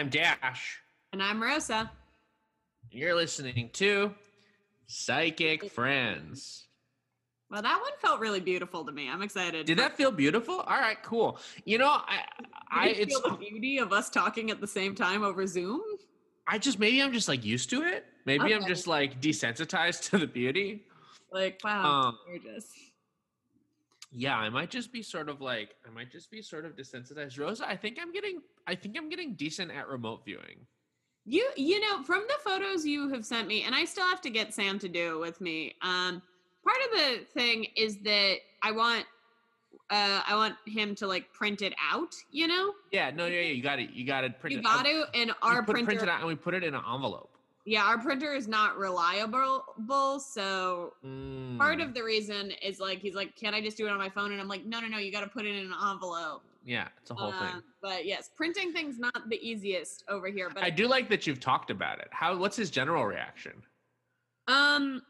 I'm Dash. And I'm Rosa. And you're listening to Psychic Friends. Well, that one felt really beautiful to me. I'm excited. Did that feel beautiful? All right, cool. You know, I, I it's feel the beauty of us talking at the same time over Zoom. I just maybe I'm just like used to it. Maybe I'm just like desensitized to the beauty. Like, wow, Um, gorgeous. Yeah, I might just be sort of like I might just be sort of desensitized. Rosa, I think I'm getting I think I'm getting decent at remote viewing. You, you know, from the photos you have sent me, and I still have to get Sam to do it with me. Um, part of the thing is that I want, uh, I want him to like print it out. You know, Yeah, no, yeah, yeah, you got it. You got it printed. you got to, and our printer. print it out and we put it in an envelope. Yeah, our printer is not reliable, so part Mm, of the reason is like he's like, "Can I just do it on my phone?" And I'm like, "No, no, no, you got to put it in an envelope." yeah, it's a whole thing. Um, But yes, printing things not the easiest over here. But I do like that you've talked about it. How? What's his general reaction? um,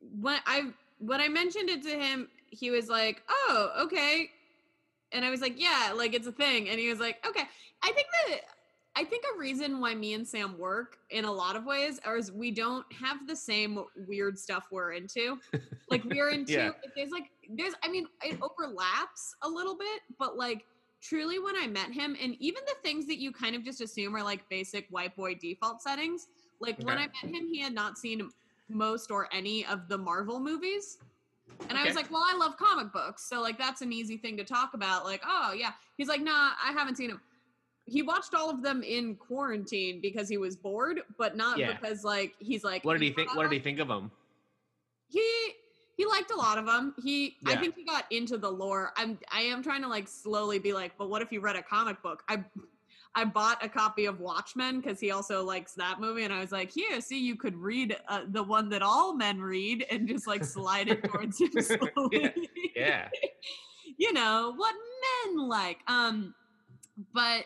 when I when I mentioned it to him, he was like, "Oh, okay," and I was like, "Yeah, like it's a thing," and he was like, "Okay." I think that I think a reason why me and Sam work in a lot of ways is we don't have the same weird stuff we're into. Like we're into Yeah. there's like there's I mean it overlaps a little bit, but like truly when I met him and even the things that you kind of just assume are like basic white boy default settings, like when I met him he had not seen most or any of the Marvel movies. And I was like, "Well, I love comic books, so like that's an easy thing to talk about." Like, "Oh, yeah." He's like, "Nah, I haven't seen them." He watched all of them in quarantine because he was bored, but not Yeah. because like he's like What did he think? What did he think of them? he he liked a lot of them. He I think he got into the lore. I'm I am trying to like slowly be like, but what if you read a comic book? I I bought a copy of Watchmen because he also likes that movie, and I was like, here, see, you could read uh, the one that all men read and just like slide it towards him slowly. Yeah. you know what men like. Um, but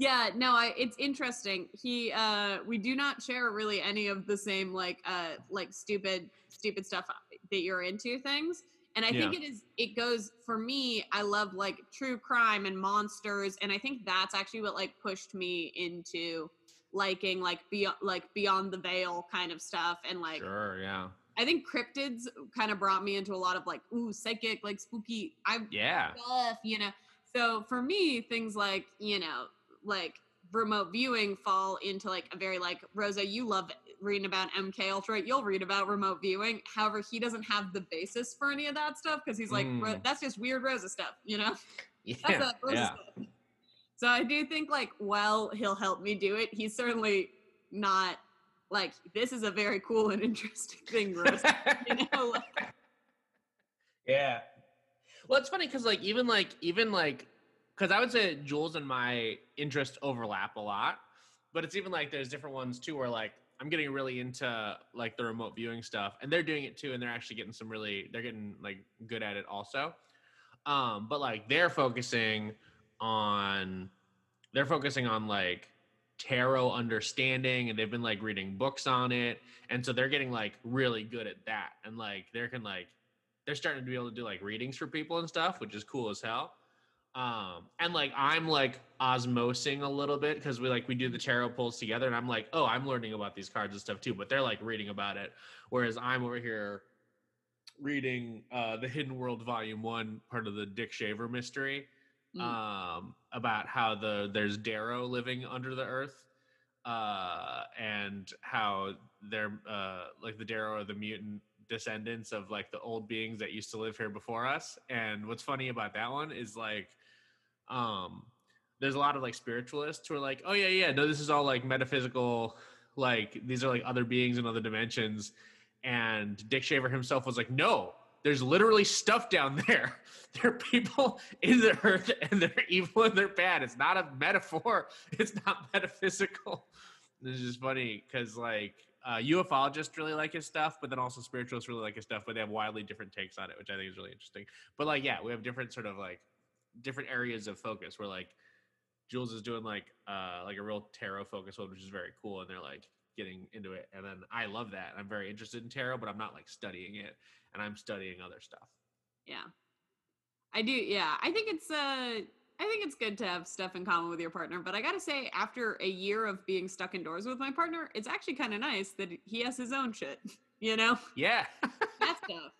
yeah, no, I it's interesting. He uh we do not share really any of the same like uh like stupid stupid stuff that you're into things. And I think it is it goes for me, I love like true crime and monsters and I think that's actually what like pushed me into liking like beyond like beyond the veil kind of stuff and like Sure. Yeah. I think cryptids kind of brought me into a lot of like ooh psychic like spooky I Yeah. stuff, you know. So for me, things like, you know, like remote viewing fall into like a very like Rosa, you love reading about MK Ultra. You'll read about remote viewing. However, he doesn't have the basis for any of that stuff because he's like, Mm. that's just weird Rosa stuff, you know? Yeah. That's a Rosa yeah. stuff. So I do think like, well, he'll help me do it. He's certainly not like this is a very cool and interesting thing, Rosa. you know, like, Yeah. Well, it's funny because like even like even like because I would say Jules and my interests overlap a lot, but it's even like there's different ones too where like I'm getting really into like the remote viewing stuff, and they're doing it too, and they're actually getting some really they're getting like good at it also. Um, but like they're focusing on they're focusing on like tarot understanding and they've been like reading books on it and so they're getting like really good at that and like they can like they're starting to be able to do like readings for people and stuff which is cool as hell um and like i'm like osmosing a little bit because we like we do the tarot pulls together and i'm like oh i'm learning about these cards and stuff too but they're like reading about it whereas i'm over here reading uh the hidden world volume one part of the dick shaver mystery Mm. um about how the there's dero living under the earth uh and how they're uh like the dero are the mutant descendants of like the old beings that used to live here before us and what's funny about that one is like um there's a lot of like spiritualists who are like oh yeah yeah no this is all like metaphysical like these are like other beings in other dimensions. And dick shaver himself was like no there's literally stuff down there. There are people in the earth and they're evil and they're bad. It's not a metaphor. It's not metaphysical. This is funny because like uh, ufologists really like his stuff but then also spiritualists really like his stuff but they have wildly different takes on it which i think is really interesting. But like yeah we have different sort of like different areas of focus where like Jules is doing like uh like a real tarot focus one, which is very cool, and they're like getting into it. And then I love that. I'm very interested in tarot, but I'm not like studying it, and I'm studying other stuff. Yeah. I do. Yeah. I think it's, uh, I think it's good to have stuff in common with your partner, but I gotta say, after a year of being stuck indoors with my partner, it's actually kind of nice that he has his own shit. You know, Yeah. that stuff.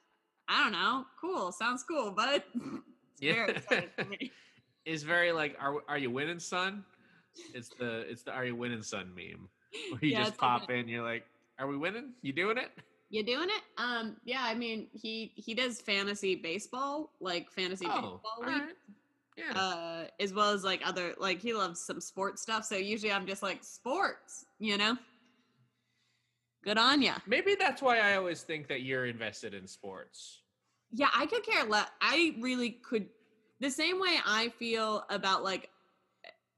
I don't know. Cool. Sounds cool, but it's Yeah. very exciting for me. It's very like, are are you winning, son? It's the it's the are you winning, son meme. Where you Yeah, just it's like pop in, you're like, are we winning? You doing it? You doing it? Um, yeah. I mean, he he does fantasy baseball, like fantasy Oh, baseball right. Yeah. uh, as well as like other like he loves some sports stuff. So usually I'm just like sports, you know. Good on ya. Maybe that's why I always think that you're invested in sports. Yeah, I could care less. I really could. The same way I feel about like,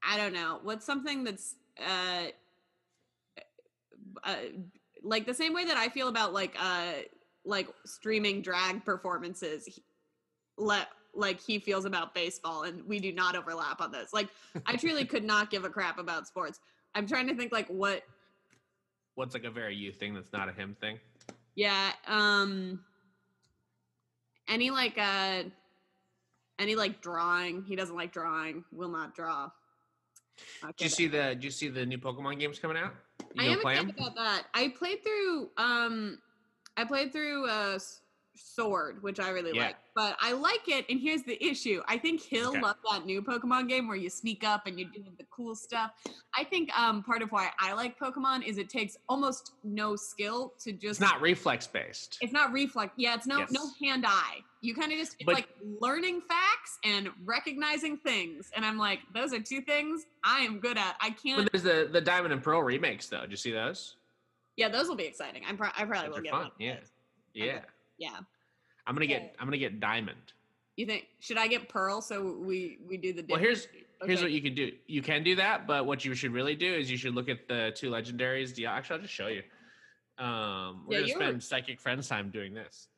I don't know, what's something that's uh, uh like the same way that I feel about like uh like streaming drag performances. he- Let like he feels about baseball, and we do not overlap on this. Like, I truly could not give a crap about sports. I'm trying to think like what What's like a very you thing that's not a him thing? Yeah. Um any like uh any like drawing. He doesn't like drawing. Will not draw. Did you see the did you see the new Pokemon games coming out? You I am excited about that. I played through um I played through uh Sword, which I really Yeah. like. But I like it, and here's the issue. I think he'll Okay. love that new Pokemon game where you sneak up and you do the cool stuff. I think um part of why I like Pokemon is it takes almost no skill to just It's not reflex based. It's not reflex. Yeah, it's no no hand eye. You kind of just it's But- like learning facts and recognizing things. And I'm like, those are two things I am good at. I can't. But there's the the Diamond and Pearl remakes though. Did you see those? yeah, those will be exciting. I'm pro- I probably Those will get fun. one. Yeah. Yeah. Yeah. I'm gonna Yeah. get I'm gonna get Diamond. You think should I get Pearl so we we do the Well, different- here's here's Okay. what you can do. You can do that, but what you should really do is you should look at the two legendaries. Dial- Actually, I'll just show you. Um, we're Yeah, gonna you were- spend psychic friends time doing this.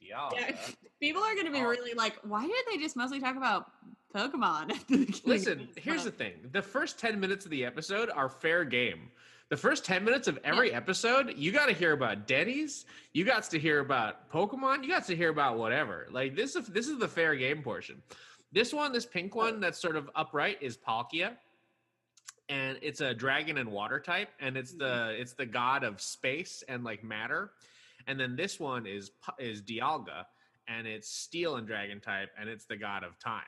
Dialga. Yeah. People are gonna be really like, why did they just mostly talk about Pokemon at the beginning? of Listen, here's the thing. The first 10 minutes of the episode are fair game. The first 10 minutes of every episode, you got to hear about Denny's, you got to hear about Pokemon, you got to hear about whatever. Like this is this is the fair game portion. This one, this pink one that's sort of upright is Palkia. And it's a dragon and water type and it's the mm-hmm. it's the god of space and like matter. And then this one is is Dialga and it's steel and dragon type and it's the god of time.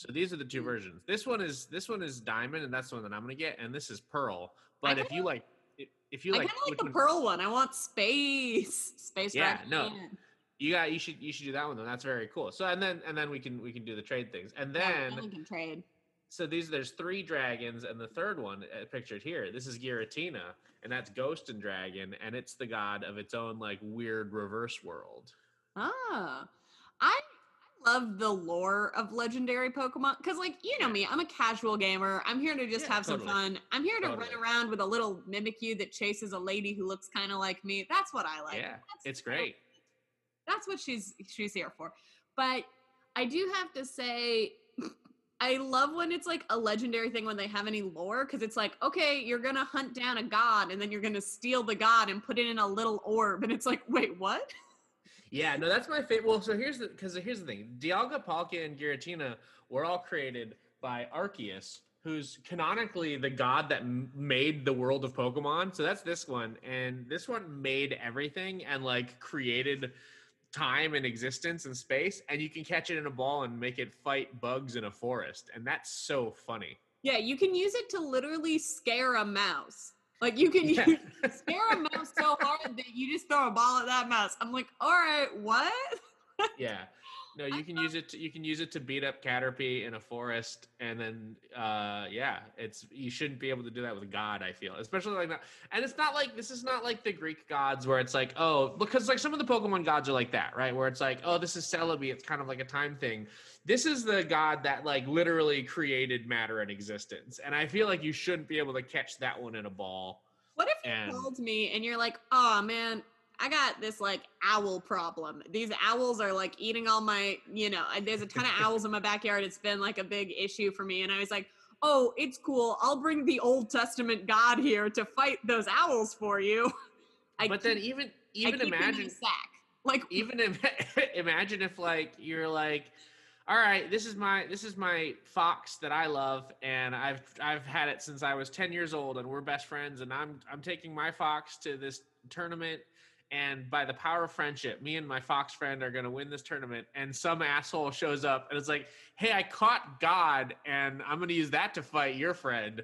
So these are the two versions. This one is this one is diamond, and that's the one that I'm gonna get, and this is pearl. But if you like, if- you I like, kind of like the one- Pearl one. I want space, space. Dragon. Yeah, no. you got you should you should do that one. Then that's very cool. So and then and then we can we can do the trade things, and Yeah, then then we can trade. so these there's three dragons, and the third one uh, pictured here. This is Giratina, and that's Ghost and Dragon, and it's the god of its own like weird reverse world. Ah, I I love the lore of legendary Pokemon because, like, you know me, I'm a casual gamer. I'm here to just Yeah, have some fun. I'm here to run around with a little Mimikyu that chases a lady who looks kind of like me. That's what I like. yeah, That's- it's great. That's what she's she's here for. But I do have to say. I love when it's like a legendary thing when they have any lore because it's like, okay, you're gonna hunt down a god and then you're gonna steal the god and put it in a little orb, and it's like, wait, what? Yeah, no, that's my favorite. Well, so here's the because here's the thing: Dialga, Palkia, and Giratina were all created by Arceus, who's canonically the god that m- made the world of Pokemon. So that's this one, and this one made everything and like created time and existence and space, and you can catch it in a ball and make it fight bugs in a forest, and that's so funny. Yeah, you can use it to literally scare a mouse. Like you can Yeah. scare a mouse so hard that you just throw a ball at that mouse. I'm like, all right, what? yeah no you can use it to, you can use it to beat up caterpie in a forest and then uh yeah it's you shouldn't be able to do that with god i feel especially like that and it's not like this is not like the greek gods where it's like oh because like some of the pokemon gods are like that right where it's like oh this is celebi it's kind of like a time thing. This is the god that like literally created matter and existence and i feel like you shouldn't be able to catch that one in a ball. What if you And- called me and you're like, oh man, I got this like owl problem. These owls are like eating all my, you know, there's a ton of owls in my backyard. It's been like a big issue for me. And I was like, oh, it's cool. I'll bring the Old Testament God here to fight those owls for you. I but then keep- even I even keep them in a imagine sack. Like even if imagine if like you're like all right, this is my this is my fox that I love, and I've I've had it since I was ten years old, and we're best friends, and I'm I'm taking my fox to this tournament, and by the power of friendship, me and my fox friend are gonna win this tournament, and some asshole shows up and it's like, hey, I caught God, and I'm gonna use that to fight your friend,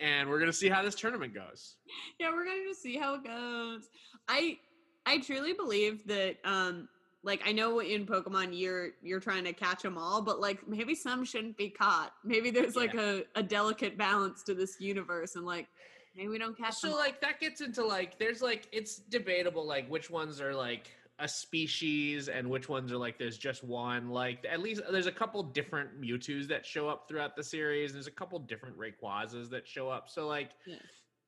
and we're gonna see how this tournament goes. Yeah, we're gonna just see how it goes. I I truly believe that um like I know in Pokemon you're you're trying to catch them all, but like maybe some shouldn't be caught. Maybe there's like a, a delicate balance to this universe, and like maybe we don't catch. So them like that gets into like there's like it's debatable like which ones are like a species and which ones are like there's just one. Like at least there's a couple different Mewtwo's that show up throughout the series. And there's a couple different Rayquazas that show up. So like Yeah.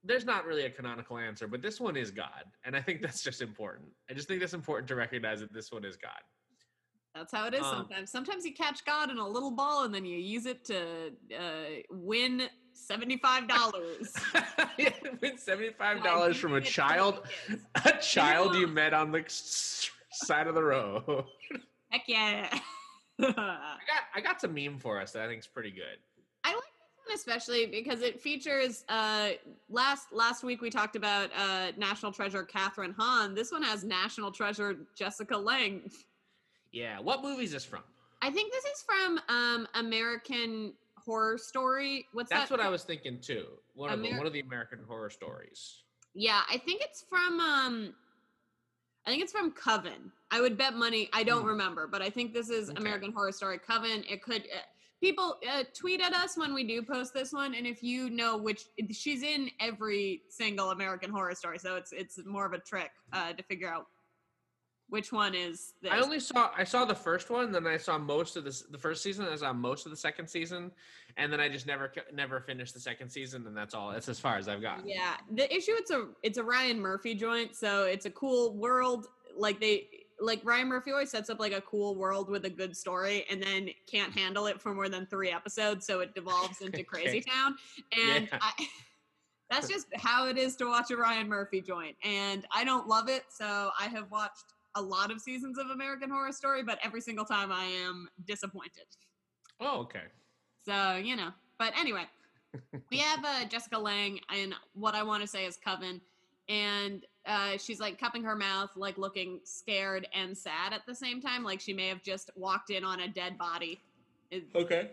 there's not really a canonical answer, but this one is God, and I think that's just important. I just think that's important to recognize that this one is God. That's how it is Um, sometimes. Sometimes you catch God in a little ball and then you use it to uh, win seventy five dollars. Win seventy five dollars from a child, a child you met on the side of the road. Heck yeah! I got I got some meme for us that I think is pretty good. I like this one especially because it features uh last last week we talked about uh National Treasure Kathryn Hahn. This one has National Treasure Jessica Lange. Yeah, what movie is this from? I think this is from um American Horror Story. What's That's that? what I was thinking too. One of Amer- one of the American Horror Stories. Yeah, I think it's from um I think it's from Coven. I would bet money. I don't Hmm. remember, but I think this is Okay. American Horror Story Coven. It could uh, people uh, tweet at us when we do post this one and if you know which she's in every single American Horror Story, so it's it's more of a trick uh to figure out which one is this. I only saw I saw the first one, then I saw most of this the first season. I saw most of the second season, and then I just never never finished the second season, and that's all. That's as far as I've got. Yeah, the issue it's a it's a Ryan Murphy joint, so it's a cool world. Like they like Ryan Murphy always sets up like a cool world with a good story, and then can't handle it for more than three episodes, so it devolves into Crazy Town. And Yeah. I, that's just how it is to watch a Ryan Murphy joint. And I don't love it, so I have watched a lot of seasons of American Horror Story, but every single time I am disappointed. Oh, okay. So, you know. But anyway, we have uh, Jessica Lange and what I want to say is Coven. And uh, she's like cupping her mouth, like looking scared and sad at the same time. Like she may have just walked in on a dead body. It- Okay.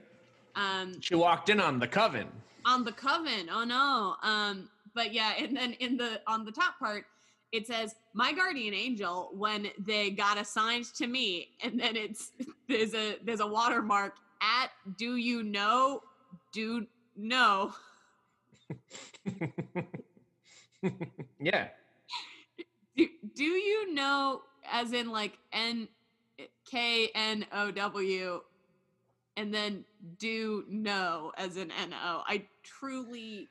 Um, She walked in on the coven. on the coven. Oh no. Um, but yeah, and then in the on the top part, it says my guardian angel when they got assigned to me, and then it's there's a there's a watermark at do you know? Do know. Yeah. do, do you know as in like n k n o w and then do know as in n o. I truly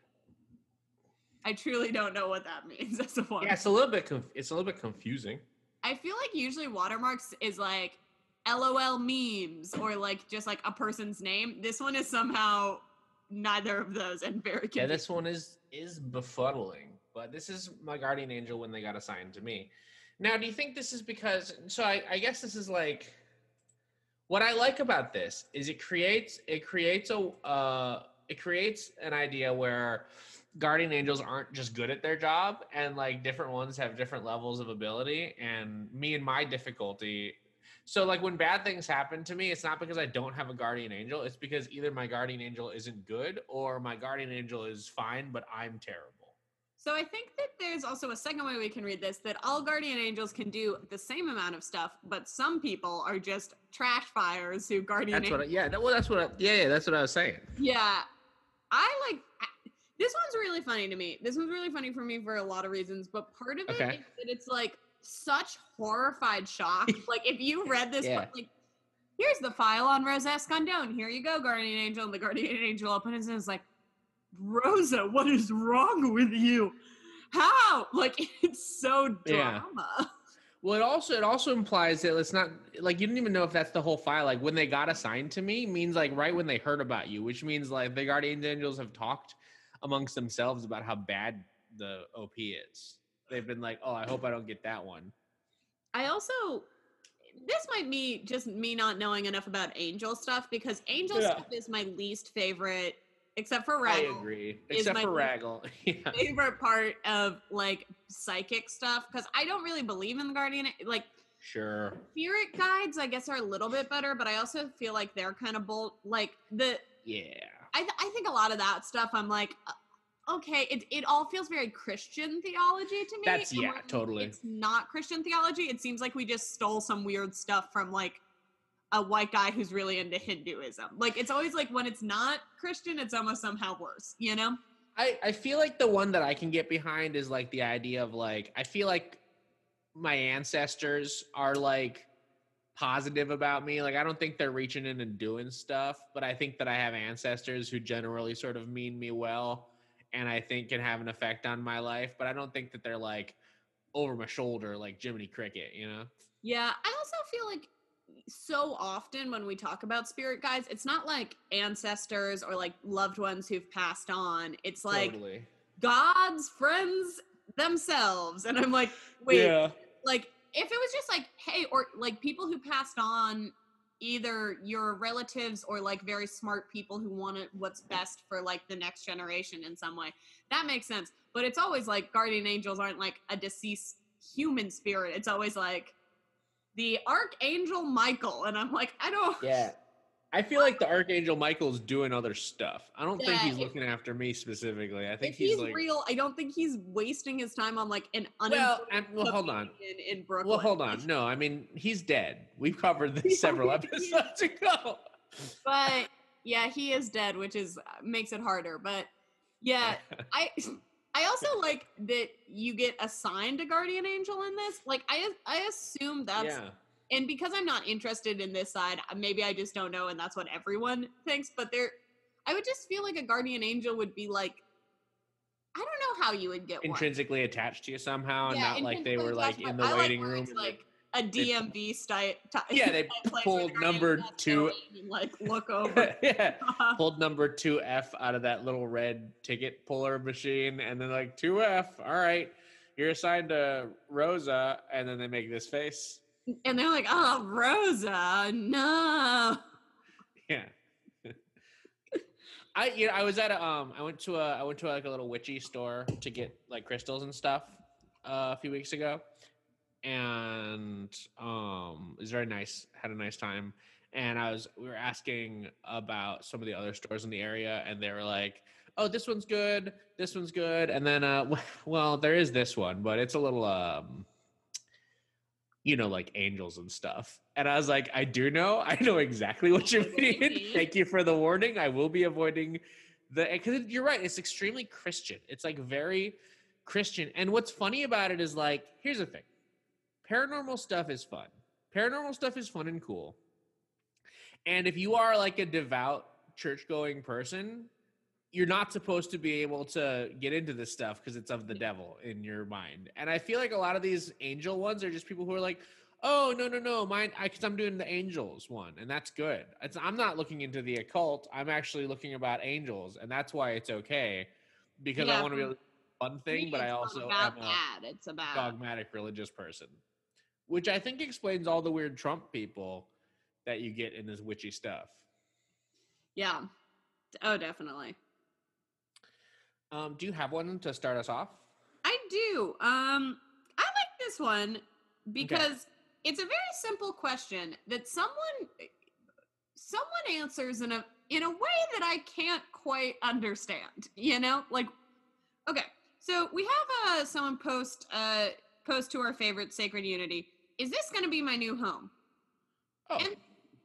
i truly don't know what that means as a watermark Yeah, it's a little bit conf- it's a little bit confusing. i feel like usually watermarks is like lol memes or like just like a person's name this one is somehow neither of those and very Yeah, this one is is befuddling. But this is my guardian angel when they got assigned to me. Now, do you think this is because? So I, I guess this is like what I like about this is it creates it creates a uh, it creates an idea where guardian angels aren't just good at their job and like different ones have different levels of ability and me and my difficulty so like when bad things happen to me it's not because i don't have a guardian angel it's because either my guardian angel isn't good or my guardian angel is fine but i'm terrible So I think that there's also a second way we can read this that all guardian angels can do the same amount of stuff, but some people are just trash fires who guardian that's what I, yeah that, well that's what I, yeah yeah that's what i was saying yeah. I like this one's really funny to me. This one's really funny for me for a lot of reasons, but part of it Okay. is that it's like such horrified shock. like if you read this Yeah. like here's the file on Rosa Escondone. Here you go, guardian angel, and the guardian angel opens it and is like Rosa, what is wrong with you? How? Like it's so Yeah. drama. Well, it also it also implies that it's not like you didn't even know if that's the whole file. Like when they got assigned to me means like right when they heard about you, which means like the guardian angels have talked amongst themselves about how bad the OP is. They've been like, "Oh, I hope I don't get that one." I also this might be just me not knowing enough about angel stuff because angel Yeah. stuff is my least favorite, except for Raggle. I agree, is except my for Raggle. yeah. Favorite part of like psychic stuff because I don't really believe in the guardian. Eh, like Sure. spirit guides, I guess are a little bit better, but I also feel like they're kind of bold. Like the Yeah. I, th- I think a lot of that stuff i'm like uh, okay it, it all feels very christian theology to me That's- yeah, totally. it's not christian theology. It seems like we just stole some weird stuff from like a white guy who's really into hinduism. Like it's always like when it's not christian it's almost somehow worse you know? I, I feel like the one that I can get behind is like the idea of like I feel like my ancestors are like positive about me. Like I don't think they're reaching in and doing stuff, but I think that I have ancestors who generally sort of mean me well and I think can have an effect on my life, but I don't think that they're like over my shoulder like Jiminy Cricket, you know? yeah i also feel like so often when we talk about spirit guides it's not like ancestors or like loved ones who've passed on it's like totally. God's friends themselves. And I'm like, wait, Yeah. like if it was just like, hey, or like people who passed on either your relatives or like very smart people who wanted what's best for like the next generation in some way, that makes sense. But it's always like guardian angels aren't like a deceased human spirit. It's always like the archangel Michael. And I'm like, I don't Yeah. I feel like the Archangel Michael's doing other stuff. I don't think he's if- looking after me specifically. I think if he's, like real, I don't think he's wasting his time on like an Well, well, hold on. comedian in Brooklyn. Well, hold on. No, I mean he's dead. We've covered this several episodes ago. but yeah, he is dead, which is uh, makes it harder. But yeah, I I also like that you get assigned a guardian angel in this. Like I I assume that's yeah. And because I'm not interested in this side, uh, maybe I just don't know, and that's what everyone thinks. But there, I would just feel like a guardian angel would be like, I don't know how you would get one. Intrinsically attached to you somehow, and Yeah, not like they were like in the I waiting where room. like, like a DMV style. Yeah, they pulled number two- And, like look over. yeah, pulled number two F out of that little red ticket puller machine, and then like two F. All right, you're assigned to Rosa, and then they make this face. And they're like, "Oh, Rosa, no." Yeah. I you know I was at a um I went to a I went to like a little witchy store to get like crystals and stuff uh, a few weeks ago, and um it was very nice. Had a nice time, and I was we were asking about some of the other stores in the area, and they were like, "Oh, this one's good, this one's good," and then uh well there is this one, but it's a little um you know, like angels and stuff. And I was like, I do know. I know exactly what you What do you mean. mean? Thank you for the warning. I will be avoiding the because you're right. It's extremely Christian. It's like very Christian. And what's funny about it is like, here's the thing: paranormal stuff is fun. Paranormal stuff is fun and cool. And if you are like a devout church going person, you're not supposed to be able to get into this stuff because it's of the devil in your mind. And I feel like a lot of these angel ones are just people who are like, oh no no no, mine because I'm doing the angels one, and that's good. It's, I'm not looking into the occult. I'm actually looking about angels, and that's why it's okay because I want to be for able to do fun thing, but I also about am a that. It's about dogmatic religious person, which I think explains all the weird Trump people that you get in this witchy stuff. yeah. Oh, definitely. Um, do you have one to start us off? I do. Um, I like this one because it's a very simple question that someone someone answers in a in a way that I can't quite understand. You know, like okay, so we have uh someone post uh post to our favorite Sacred Unity. Is this going to be my new home? Oh, And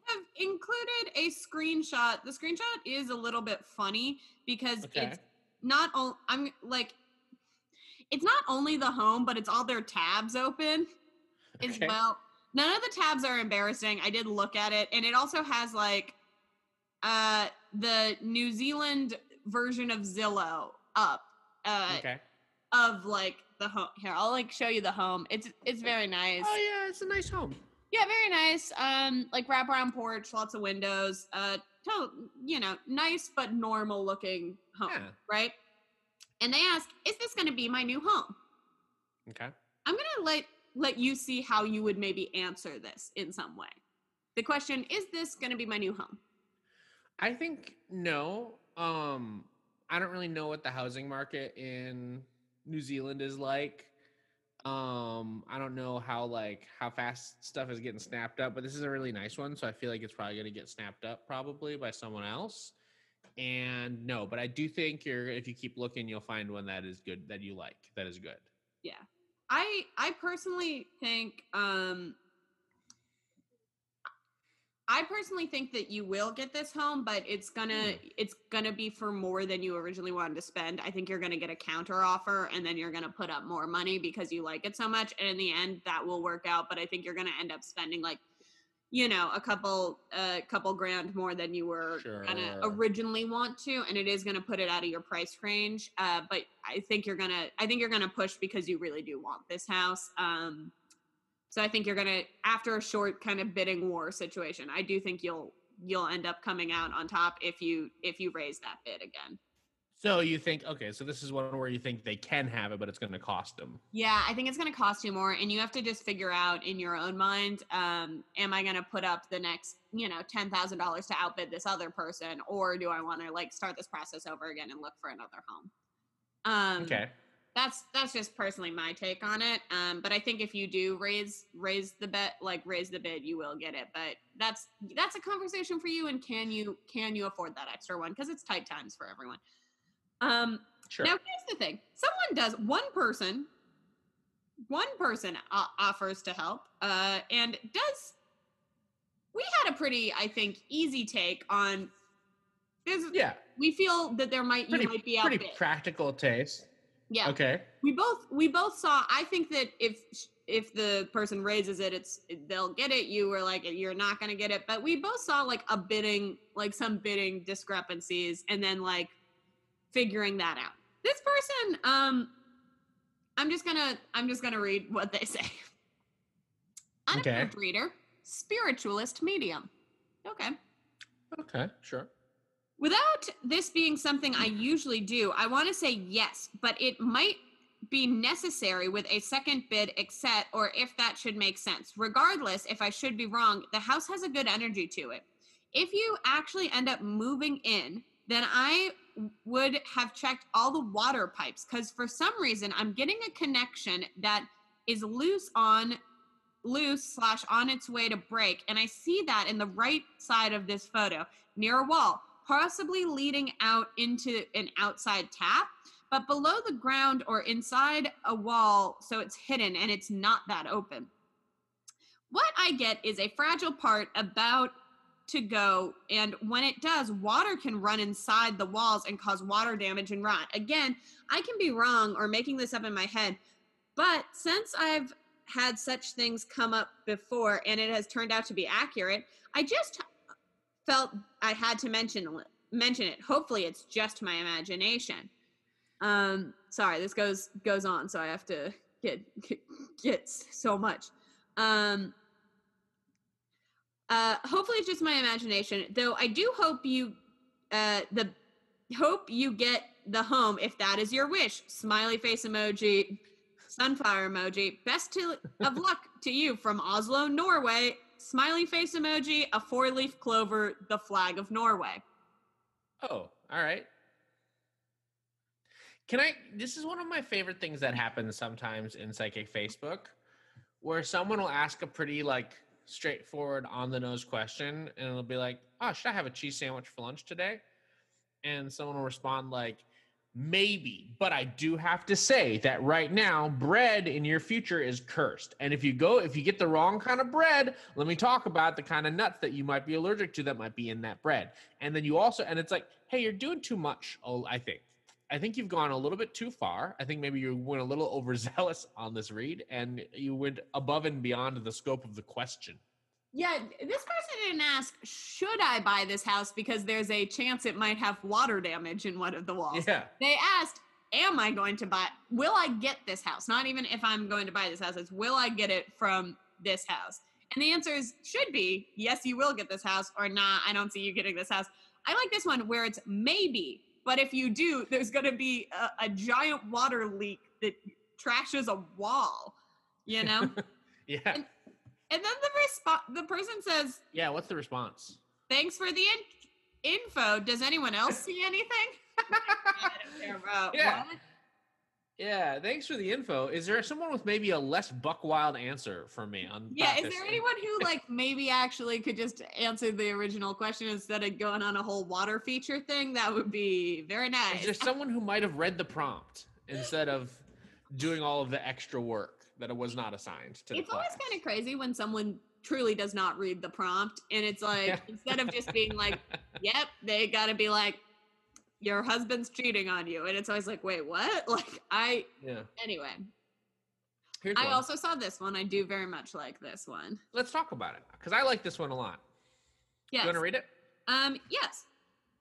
have included a screenshot. The screenshot is a little bit funny because okay. it's not all I'm like it's not only the home, but it's all their tabs open as Okay. well. None of the tabs are embarrassing. I did look at it, and it also has like uh the New Zealand version of Zillow up. Uh okay. of like the home here. I'll like show you the home. It's it's very nice. Oh yeah, it's a nice home. Yeah, very nice. Um, like wraparound porch, lots of windows. Uh, to, you know, nice but normal looking home, Yeah. right? And they ask, "Is this going to be my new home?" Okay. I'm gonna let let you see how you would maybe answer this in some way. The question is this going to be my new home? I think no. Um, I don't really know what the housing market in New Zealand is like. Um, I don't know how like how fast stuff is getting snapped up, but this is a really nice one, so I feel like it's probably going to get snapped up probably by someone else. And no, but I do think you're if you keep looking, you'll find one that is good that you like. That is good. Yeah. I I personally think um I personally think that you will get this home, but it's gonna Mm. it's gonna be for more than you originally wanted to spend. I think you're gonna get a counter offer and then you're gonna put up more money because you like it so much. And in the end that will work out. But I think you're gonna end up spending like, you know, a couple a couple grand more than you were gonna originally want to, and it is gonna put it out of your price range. Uh, but I think you're gonna I think you're gonna push because you really do want this house. Um so I think you're gonna after a short kind of bidding war situation, I do think you'll you'll end up coming out on top if you if you raise that bid again. So you think okay, so this is one where you think they can have it, but it's going to cost them. Yeah, I think it's gonna cost you more, and you have to just figure out in your own mind, um, am I gonna put up the next, you know, ten thousand dollars to outbid this other person, or do I want to like start this process over again and look for another home? Um, Okay. that's that's just personally my take on it um but i think if you do raise raise the bet like raise the bid you will get it but that's that's a conversation for you and can you can you afford that extra one because it's tight times for everyone um Sure. now here's the thing someone does one person one person o- offers to help uh and does we had a pretty i think easy take on this yeah. we feel that there might Pretty, you might be pretty practical taste. yeah Okay. we both we both saw i think that if if the person raises it it's they'll get it you were like you're not going to get it but we both saw like a bidding like some bidding discrepancies and then like figuring that out this person um i'm just gonna i'm just gonna read what they say Okay. unapproved reader spiritualist medium okay Okay. Sure. Without this being something I usually do, I want to say yes, but it might be necessary with a second bid except or if that should make sense. Regardless, if I should be wrong, the house has a good energy to it. If you actually end up moving in, then I would have checked all the water pipes because for some reason I'm getting a connection that is loose on loose slash on its way to break and i see that in the right side of this photo near a wall possibly leading out into an outside tap but below the ground or inside a wall so it's hidden and it's not that open. What i get is a fragile part about to go and when it does water can run inside the walls and cause water damage and rot. Again i can be wrong or making this up in my head but since i've had such things come up before and it has turned out to be accurate i just felt i had to mention mention it. Hopefully it's just my imagination. Um sorry this goes goes on so i have to get get, get so much. Um uh hopefully it's just my imagination though i do hope you uh the hope you get the home if that is your wish smiley face emoji sunflower emoji best to, of luck to you from oslo norway smiley face emoji a four leaf clover the flag of norway Oh, all right. Can I? This is one of my favorite things that happens sometimes in psychic Facebook, where someone will ask a pretty like straightforward, on the nose question, and it'll be like, "Oh, should I have a cheese sandwich for lunch today?" And someone will respond like, "Maybe, but I do have to say that right now, bread in your future is cursed. And if you go, if you get the wrong kind of bread, let me talk about the kind of nuts that you might be allergic to that might be in that bread. And then you also, and it's like, hey, you're doing too much. Oh, I think. I think you've gone a little bit too far. I think maybe you went a little overzealous on this read and you went above and beyond the scope of the question. yeah this person didn't ask should i buy this house because there's a chance it might have water damage in one of the walls Yeah. they asked am i going to buy will i get this house not even if i'm going to buy this house it's will i get it from this house and the answer is should be yes you will get this house or nah i don't see you getting this house i like this one where it's maybe but if you do there's going to be a, a giant water leak that trashes a wall you know? yeah. And- and then the response, the person says, Yeah. What's the response? "Thanks for the in- info. Does anyone else see anything?" I don't care about Yeah. what. Yeah. Thanks for the info. Is there someone with maybe a less buck wild answer for me on? Yeah, is there anyone who like maybe actually could just answer the original question instead of going on a whole water feature thing? That would be very nice. Is there someone who might have read the prompt instead of doing all of the extra work that it was not assigned to the it's always kind of crazy when someone truly does not read the prompt and it's like Yeah. instead of just being like yep they gotta be like your husband's cheating on you and it's always like wait what like i yeah. anyway Here's i one. also saw this one i do very much like this one Let's talk about it because I like this one a lot. yes You want to read it? um yes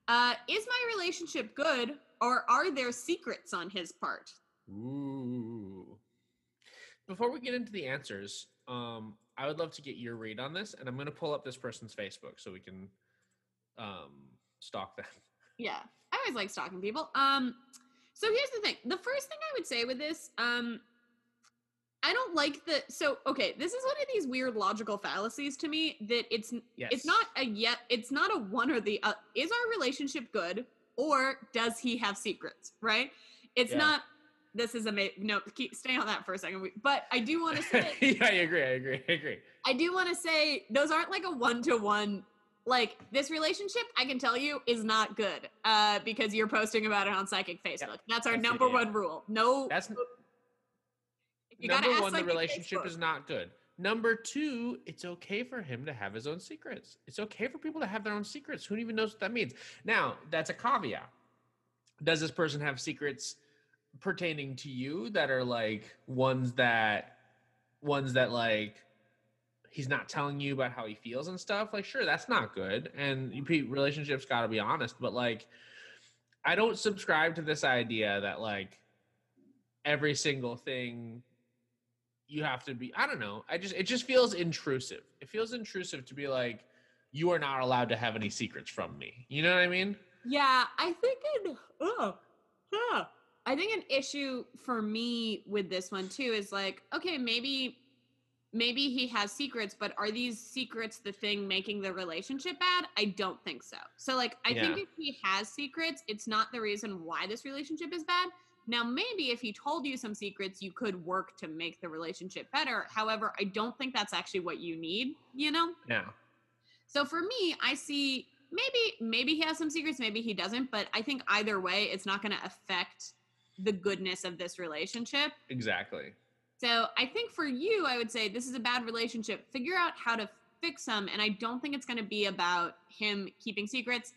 uh is my relationship good or are there secrets on his part Ooh. Before we get into the answers, um, I would love to get your read on this, and I'm going to pull up this person's Facebook so we can um, stalk them. Yeah, always like stalking people. Um, so here's the thing. The first thing I would say with this, um, I don't like the. So okay, this is one of these weird logical fallacies to me that it's Yes. it's not a yet. It's not a one or the. Uh, is our relationship good or does he have secrets? Right. It's Yeah. not. This is a no. Keep stay on that for a second. But I do want to say. yeah, I agree. I agree. I agree. I do want to say those aren't like a one to one. Like this relationship, I can tell you is not good uh, because you're posting about it on Psychic Facebook. That's our That's number yeah. one rule. No, That's you number one. The relationship Facebook. is not good. Number two, it's okay for him to have his own secrets. It's okay for people to have their own secrets. Who even knows what that means? Now, that's a caveat. Does this person have secrets pertaining to you that are like ones that ones that like he's not telling you about how he feels and stuff? Like, sure, that's not good. And relationships got to be honest, but like I don't subscribe to this idea that like every single thing you have to be I don't know. I just it just feels intrusive. It feels intrusive to be like you are not allowed to have any secrets from me. You know what I mean? Yeah, I think an oh, huh. I think an issue for me with this one too is like, okay, maybe maybe he has secrets, but are these secrets the thing making the relationship bad? I don't think so. So like I think if he has secrets, it's not the reason why this relationship is bad. Now maybe if he told you some secrets, you could work to make the relationship better. However, I don't think that's actually what you need, you know? Yeah. So for me, I see maybe maybe he has some secrets, maybe he doesn't, but I think either way, it's not going to affect the goodness of this relationship. Exactly. So I think for you, I would say this is a bad relationship. Figure out how to fix them, and I don't think it's going to be about him keeping secrets.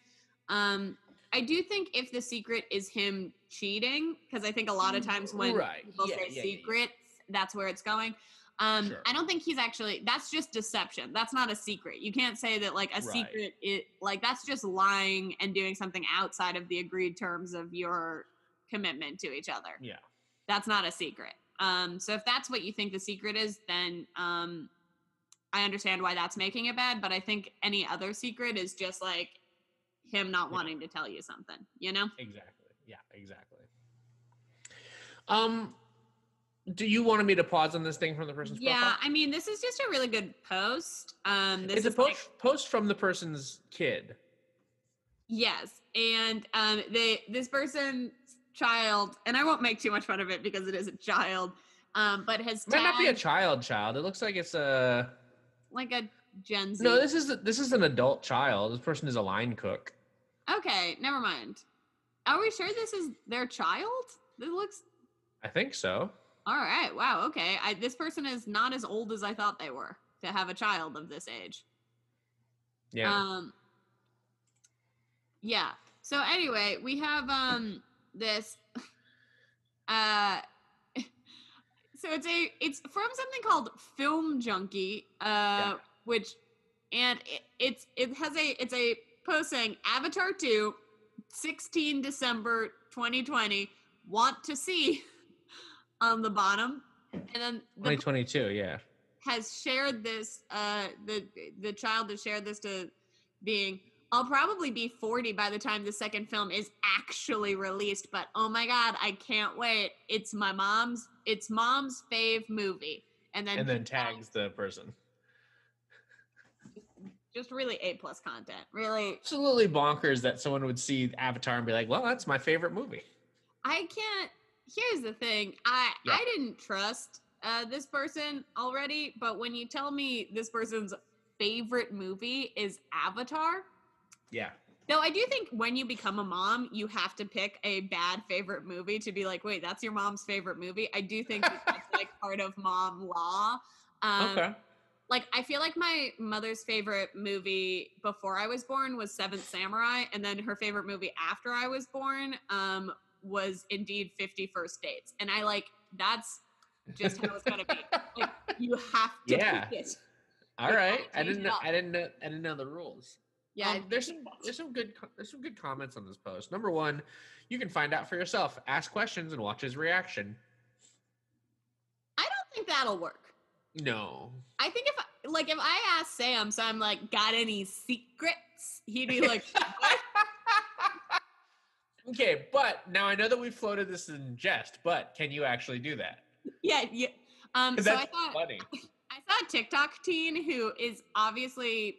Um, I do think if the secret is him cheating, because I think a lot of times when Right. people Yeah, say yeah, yeah, yeah. secrets, that's where it's going. Um, Sure. I don't think he's actually. That's just deception. That's not a secret. You can't say that like a Right. secret. It like that's just lying and doing something outside of the agreed terms of your commitment to each other. Yeah. That's not a secret. Um, so if that's what you think the secret is, then um, I understand why that's making it bad. But I think any other secret is just like him not wanting to tell you something. You know? Exactly. Yeah, exactly. Um do you want me to pause on this thing from the person's Yeah. profile? I mean, this is just a really good post. Um, this It's a is like- post post from the person's kid. Yes, and um, they this person's child, and I won't make too much fun of it because it is a child, um, but has It might not be a child child. It looks like it's a like a Gen Z. No, this is this is an adult child. This person is a line cook. okay, never mind. Are we sure this is their child? This looks I think so. all right. Wow. Okay, I, this person is not as old as I thought they were to have a child of this age. Yeah. Um Yeah. So anyway, we have um this uh so it's a it's from something called Film Junkie uh which and it, it's it has a it's a post saying Avatar 2 16 December 2020 want to see on the bottom and then the 2022, yeah. has shared this uh the the child has shared this to being I'll probably be 40 by the time the second film is actually released but oh my god I can't wait it's my mom's it's mom's fave movie and then and then tags the person. just really A plus content. Really, Absolutely bonkers that someone would see Avatar and be like, "Well, that's my favorite movie." I can't. Here's the thing. I Yeah. I didn't trust uh, this person already, but when you tell me this person's favorite movie is Avatar, Yeah. No, I do think when you become a mom, you have to pick a bad favorite movie to be like, wait, that's your mom's favorite movie. I do think that that's like part of mom law. Um, okay. like I feel like my mother's favorite movie before I was born was Seventh Samurai, and then her favorite movie after I was born um, was indeed Fifty First Dates, and I like that's just how it's gonna be. Like you have to Yeah. pick it. All you right. I didn't know. I didn't know. I didn't know the rules. Yeah, Um, there's some there's some good there's some good comments on this post. Number one, you can find out for yourself. Ask questions and watch his reaction. I don't think that'll work. No. I think if like if I asked Sam, so I'm like, got any secrets? He'd be like, okay, but now I know that we floated this in jest, but can you actually do that? yeah, yeah. Um, so I thought funny. I saw a TikTok teen who is obviously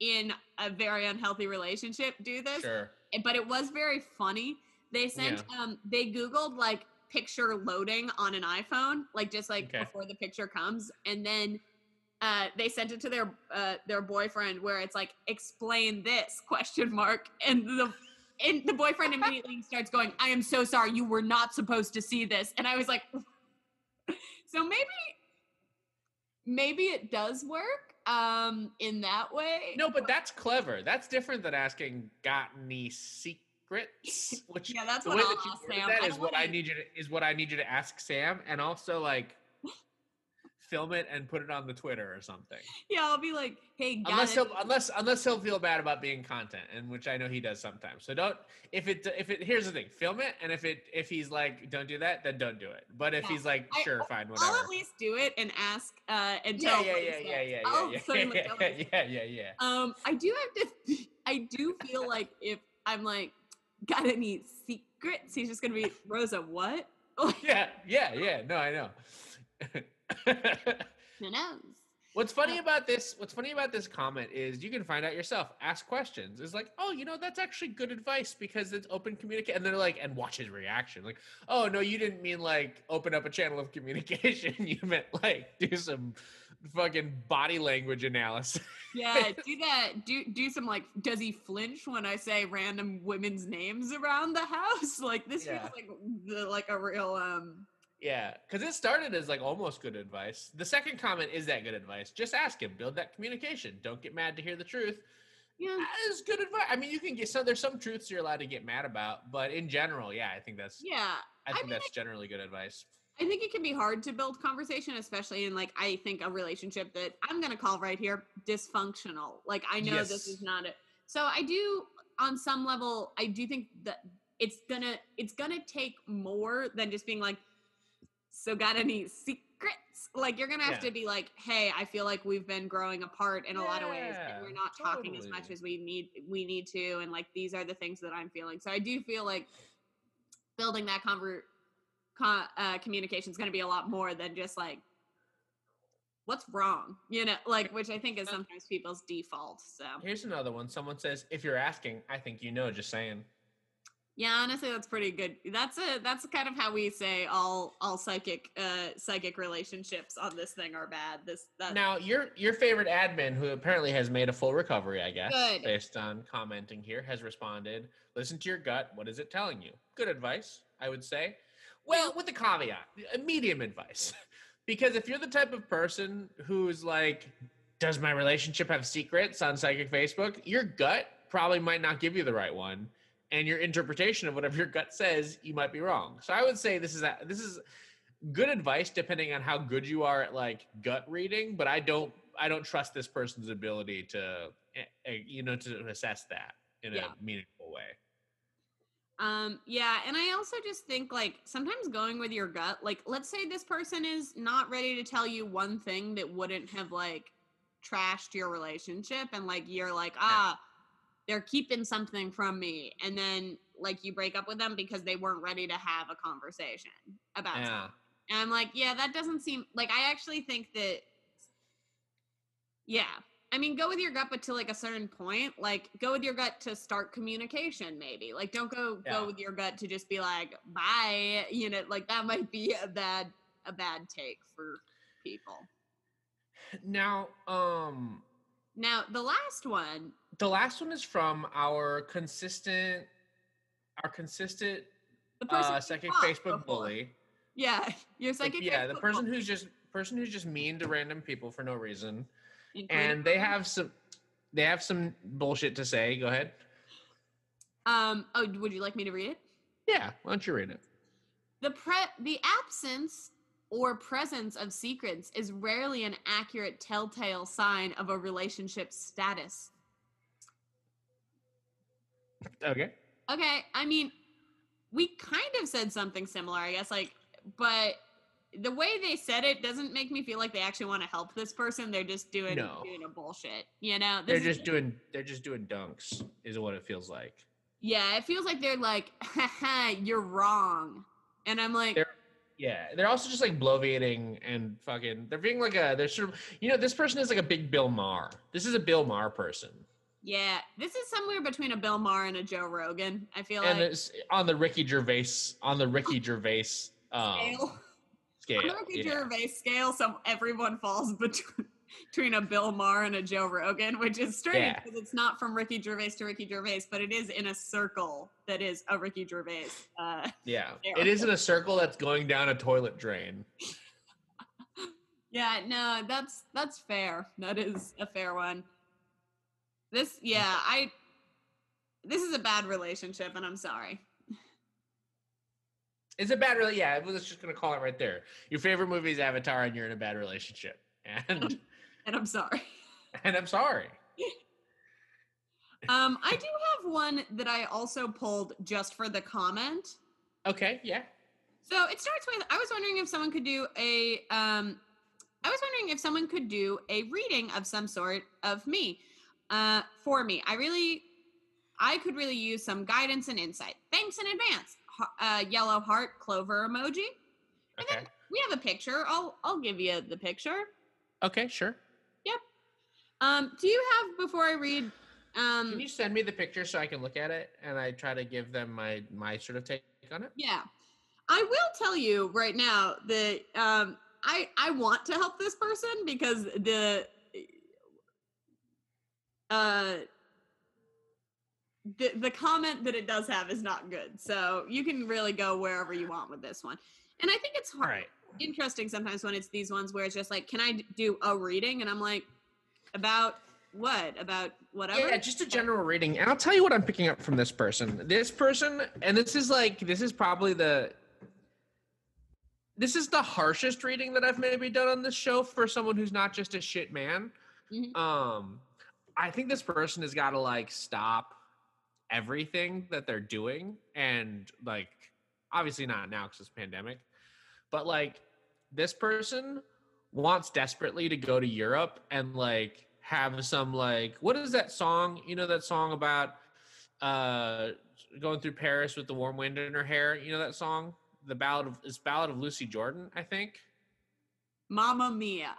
in a very unhealthy relationship do this, Sure. eh, but it was very funny. They sent um they googled like picture loading on an iPhone, like just like Okay. before the picture comes and then uh, they sent it to their uh, their boyfriend where it's like explain this question mark and the and the boyfriend immediately starts going I am so sorry you were not supposed to see this and I was like so maybe maybe it does work um in that way No, but that's clever. That's different than asking got any secrets. Which yeah that's the what way I'll that you ask Sam. that is what I need you to is what I need you to ask Sam, and also like film it and put it on the Twitter or something. yeah I'll be like hey got Unless it. he'll unless unless he'll feel bad about being content, and which I know he does sometimes. So don't if it if it here's the thing, film it, and if it if he's like don't do that, then don't do it. But if Yeah. he's like I- sure, fine, whatever. I'll at least do it and ask uh and yeah, tell yeah, yeah, yeah, yeah, I'll yeah, certainly yeah, yeah, yeah, yeah, yeah. Um, I do have to. I do feel like if I'm like, got any secrets? He's just gonna be Rosa. What? Yeah, yeah, yeah. No, I know. Who knows? What's funny about this? What's funny about this comment is you can find out yourself. Ask questions. It's like, oh, you know, that's actually good advice because it's open communicate. And they're like, and watch his reaction. Like, oh no, you didn't mean like open up a channel of communication. you meant like do some fucking body language analysis. Yeah, do that. Do do some like. Does he flinch when I say random women's names around the house? Like this Yeah. feels like the like a real um. Yeah, because it started as like almost good advice. The second comment is that good advice. Just ask him. Build that communication. Don't get mad to hear the truth. Yeah, That is good advice. I mean, you can get so there's some truths you're allowed to get mad about, but in general, yeah, I think that's yeah. I I think mean, that's generally good advice. I think it can be hard to build conversation, especially in like I think a relationship that I'm gonna call right here dysfunctional. Like I know this is not it. So I do on some level, I do think that it's gonna it's gonna take more than just being like, so got any secrets? Like you're gonna have Yeah. to be like, hey, I feel like we've been growing apart in a lot of ways, and we're Yeah, not talking as much as we need we need to, and like these are the things that I'm feeling. So I do feel like building that conver- con- uh, communication is going to be a lot more than just like what's wrong you know like which i think is sometimes people's default so Here's another one. Someone says, "If you're asking, I think you know." Just saying. Yeah honestly that's pretty good that's a that's kind of how we say all all psychic uh psychic relationships on this thing are bad this that Now, your your favorite admin, who apparently has made a full recovery, I guess, Good. based on commenting here, has responded. Listen to your gut. What is it telling you? Good advice, I would say. Well, with the caveat, medium advice, because if you're the type of person who's like, "Does my relationship have secrets?" on psychic Facebook, your gut probably might not give you the right one, and your interpretation of whatever your gut says, you might be wrong. So I would say this is a, this is good advice depending on how good you are at like gut reading but i don't i don't trust this person's ability to eh, eh, you know to assess that in Yeah. a meaningful way Um, yeah, and I also just think like sometimes going with your gut, like let's say this person is not ready to tell you one thing that wouldn't have like trashed your relationship and like you're like, ah, they're keeping something from me. And then like you break up with them because they weren't ready to have a conversation about yeah something. And I'm like, yeah, that doesn't seem like I actually think that yeah. I mean, go with your gut, but to like a certain point, like go with your gut to start communication, maybe. Like don't go Yeah. go with your gut to just be like, bye. You know, like that might be a bad a bad take for people. Now, um, Now, the last one, the last one is from our consistent, our consistent the person uh, second Facebook before. bully. Yeah, your psychic. yeah, the person bully, who's just person who's just mean to random people for no reason, including and they have some, they have some bullshit to say. Go ahead. Um. Oh, would you like me to read it? Yeah, why don't you read it? The pre the absence or presence of secrets is rarely an accurate telltale sign of a relationship status. Okay. Okay, I mean, we kind of said something similar, I guess, like, but the way they said it doesn't make me feel like they actually want to help this person. They're just doing No. doing a bullshit, you know. They're This is- just doing they're just doing dunks is what it feels like. yeah. It feels like they're like, haha, you're wrong, and I'm like, They're- Yeah, they're also just like bloviating and fucking. They're being like a. They're sort of. You know, this person is like a big Bill Maher. This is a Bill Maher person, yeah, this is somewhere between a Bill Maher and a Joe Rogan. I feel and like it's on the Ricky Gervais on the Ricky Gervais um, scale. scale. On the Ricky yeah. Gervais scale, some everyone falls between between a Bill Maher and a Joe Rogan, which is strange Yeah. because it's not from Ricky Gervais to Ricky Gervais, but it is in a circle that is a Ricky Gervais. Uh, Yeah, it is in a circle that's going down a toilet drain. yeah, no, that's that's fair. That is a fair one. This, yeah, I. This is a bad relationship, and I'm sorry. It's a bad, really. Yeah, let's just gonna call it right there. Your favorite movie is Avatar, and you're in a bad relationship, and And I'm sorry. and I'm sorry. Um, I do have one that I also pulled just for the comment. Okay, yeah. So it starts with I was wondering if someone could do a um I was wondering if someone could do a reading of some sort of me uh for me. I really I could really use some guidance and insight. Thanks in advance. Uh, yellow heart clover emoji. And then Okay. we have a picture. I'll I'll give you the picture. Okay, sure. Yep. Um do you have before I read um Can you send me the picture so I can look at it and I try to give them my my sort of take on it? Yeah. I will tell you right now that um I I want to help this person because the uh the the comment that it does have is not good. So you can really go wherever you want with this one. And I think it's hard right. interesting sometimes when it's these ones where it's just like, can I do a reading? And I'm like, about what? About whatever? Yeah, just a general reading. And I'll tell you what I'm picking up from this person. This person, and this is like, this is probably the, this is the harshest reading that I've maybe done on this show for someone who's not just a shit man. Mhm. Um, I think this person has got to like stop everything that they're doing and like, obviously not now because it's pandemic, but like this person wants desperately to go to Europe and like have some like what is that song? You know that song about uh going through Paris with the warm wind in her hair. You know that song? The ballad of it's ballad of Lucy Jordan, I think. Mamma Mia.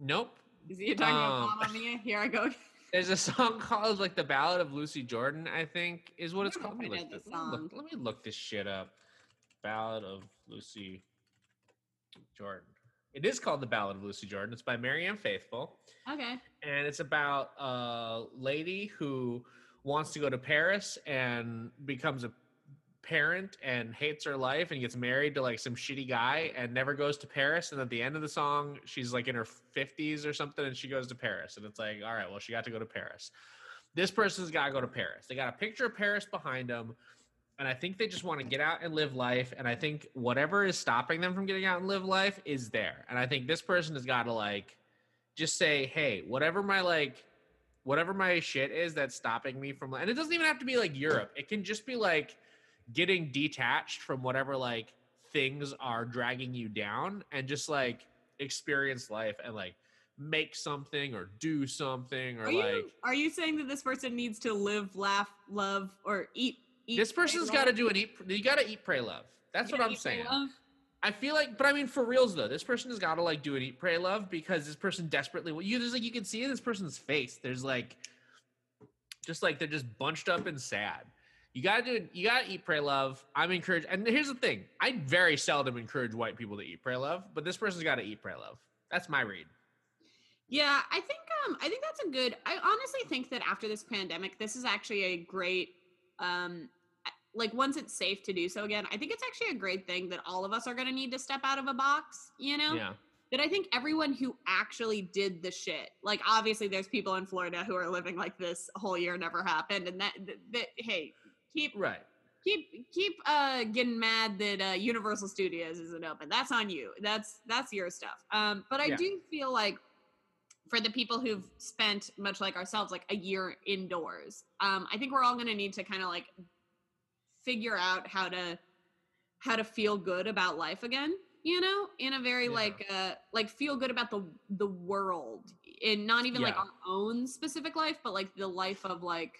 Nope. Is he talking Um, about Mamma Mia? Here I go. There's a song called like the ballad of Lucy Jordan, I think, is what it's called. Let me, look, the let me look- let me look this shit up. Ballad of Lucy Jordan. It is called the Ballad of Lucy Jordan. It's by Marianne Faithfull. Okay. and it's about a lady who wants to go to Paris and becomes a parent and hates her life and gets married to like some shitty guy and never goes to Paris and at the end of the song she's like in her 50s or something and she goes to Paris and it's like all right well she got to go to Paris. This person's got to go to Paris. They got a picture of Paris behind them and I think they just want to get out and live life and I think whatever is stopping them from getting out and live life is there. And I think this person has got to like just say, hey, whatever my like, whatever my shit is that's stopping me from, and it doesn't even have to be like Europe. It can just be like getting detached from whatever like things are dragging you down and just like experience life and like make something or do something or Are like you are you saying that this person needs to live, laugh, love, or eat? eat this person's got to do an eat. You got to eat, pray, love. That's You what I'm eat, saying. I feel like, but I mean, for reals though, this person has got to like do an eat, pray, love because this person desperately. You there's like you can see in this person's face. There's like, just like they're just bunched up and sad. You gotta do. You gotta eat, pray, love. I'm encouraged. And here's the thing: I very seldom encourage white people to eat, pray, love. But this person's got to eat, pray, love. That's my read. Yeah, I think um I think that's a good I honestly think that after this pandemic, this is actually a great um like once it's safe to do so again, I think it's actually a great thing that all of us are gonna need to step out of a box, you know? Yeah. That I think everyone who actually did the shit, like obviously there's people in Florida who are living like this whole year never happened, and that that, that hey, keep Right. keep keep uh getting mad that uh Universal Studios isn't open. That's on you. That's that's your stuff. Um, but I Yeah. do feel like for the people who've spent much like ourselves like a year indoors, um, I think we're all gonna need to kind of like figure out how to how to feel good about life again you know in a very Yeah. like uh like feel good about the the world and not even like our own specific life but like the life of like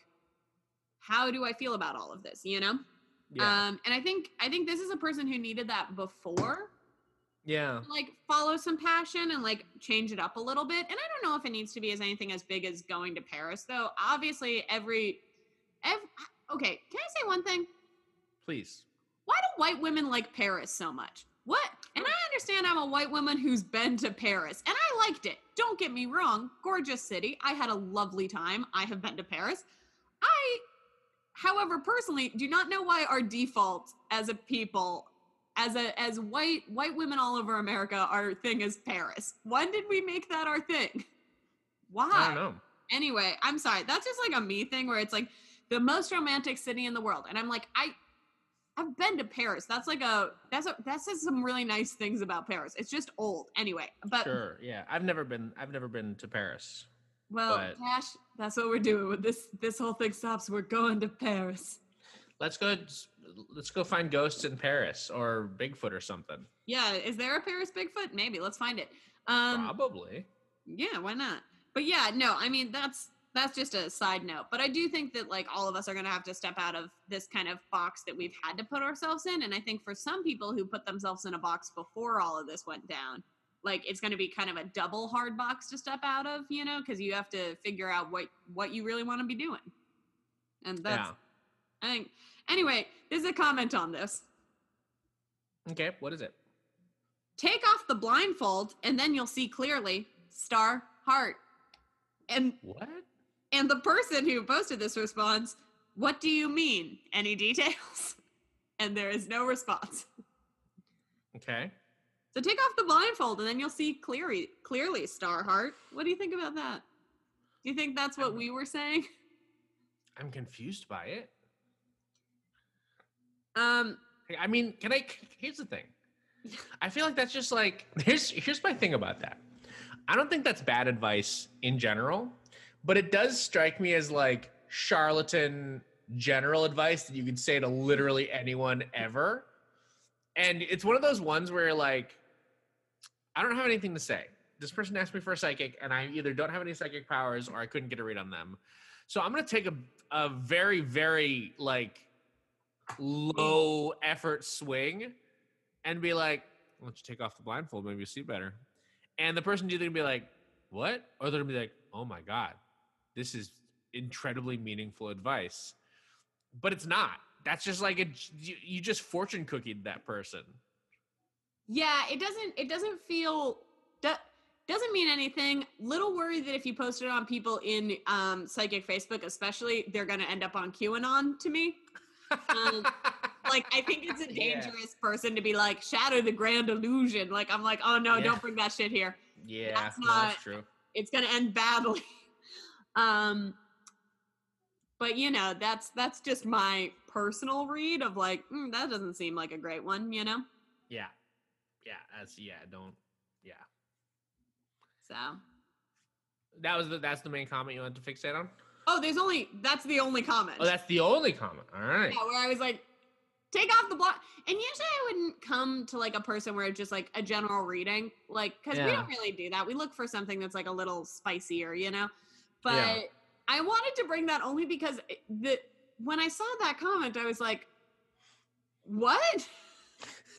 how do i feel about all of this you know Yeah. um and i think i think this is a person who needed that before yeah. like follow some passion and like change it up a little bit and i don't know if it needs to be as anything as big as going to paris though obviously every every okay can i say one thing Please. why do white women like Paris so much? What? And I understand I'm a white woman who's been to Paris and I liked it. Don't get me wrong, gorgeous city. I had a lovely time. I have been to Paris. I, however, personally do not know why our default as a people, as a as white white women all over America, our thing is Paris. When did we make that our thing? Why? I don't know. anyway, I'm sorry. That's just like a me thing where it's like the most romantic city in the world. And I'm like, I I've been to Paris. That's like a that's a that says some really nice things about Paris. It's just old. Anyway, but Sure. Yeah. I've never been. I've never been to Paris. Well, but- Dash, that's what we're doing when this this whole thing stops. We're going to Paris. Let's go. Let's go find ghosts in Paris or Bigfoot or something. Yeah, is there a Paris Bigfoot? Maybe. Let's find it. Um Probably. Yeah, why not? But yeah, no, I mean that's that's just a side note. But I do think that like all of us are gonna have to step out of this kind of box that we've had to put ourselves in. And I think for some people who put themselves in a box before all of this went down, like it's gonna be kind of a double hard box to step out of, you know, because you have to figure out what what you really want to be doing. And that's yeah. I think anyway, there's a comment on this. Okay. What is it? Take off the blindfold and then you'll see clearly. Star heart. And What? And the person who posted this response, What do you mean? Any details? And there is no response. Okay. So take off the blindfold and then you'll see clearly clearly Starheart. What do you think about that? Do you think that's what we were saying? I'm confused by it. Um I mean, can I? Here's the thing. I feel like that's just like here's here's my thing about that. I don't think that's bad advice in general, but it does strike me as like charlatan general advice that you could say to literally anyone ever. And it's one of those ones where like I don't have anything to say. This person asked me for a psychic, and I either don't have any psychic powers or I couldn't get a read on them. So I'm gonna take a a very very like low effort swing and be like, why don't you take off the blindfold? Maybe you see better. And the person either gonna be like, what? Or they're gonna be like, oh my God, this is incredibly meaningful advice. But it's not. That's just like a, you, you just fortune cookied that person. Yeah, it doesn't it doesn't feel do, doesn't mean anything. Little worried that if you post it on people in um psychic Facebook, especially, they're gonna end up on QAnon to me. Um, like I think it's a Yeah. dangerous person to be like shatter the grand illusion. Like I'm like, oh no, Yeah. don't bring that shit here. yeah, That's no, not- that's true. It's gonna end badly. um, but you know, that's that's just my personal read of like mm, that doesn't seem like a great one. You know, Yeah, yeah, that's yeah. Don't yeah. so. That was the that's the main comment you wanted to fixate on. Oh, there's only that's the only comment. Oh, that's the only comment. All right. yeah, where I was like, take off the block. And usually I wouldn't come to like a person where it's just like a general reading, like because we don't really do that. We look for something that's like a little spicier, you know. But Yeah. I wanted to bring that only because the when I saw that comment, I was like, what?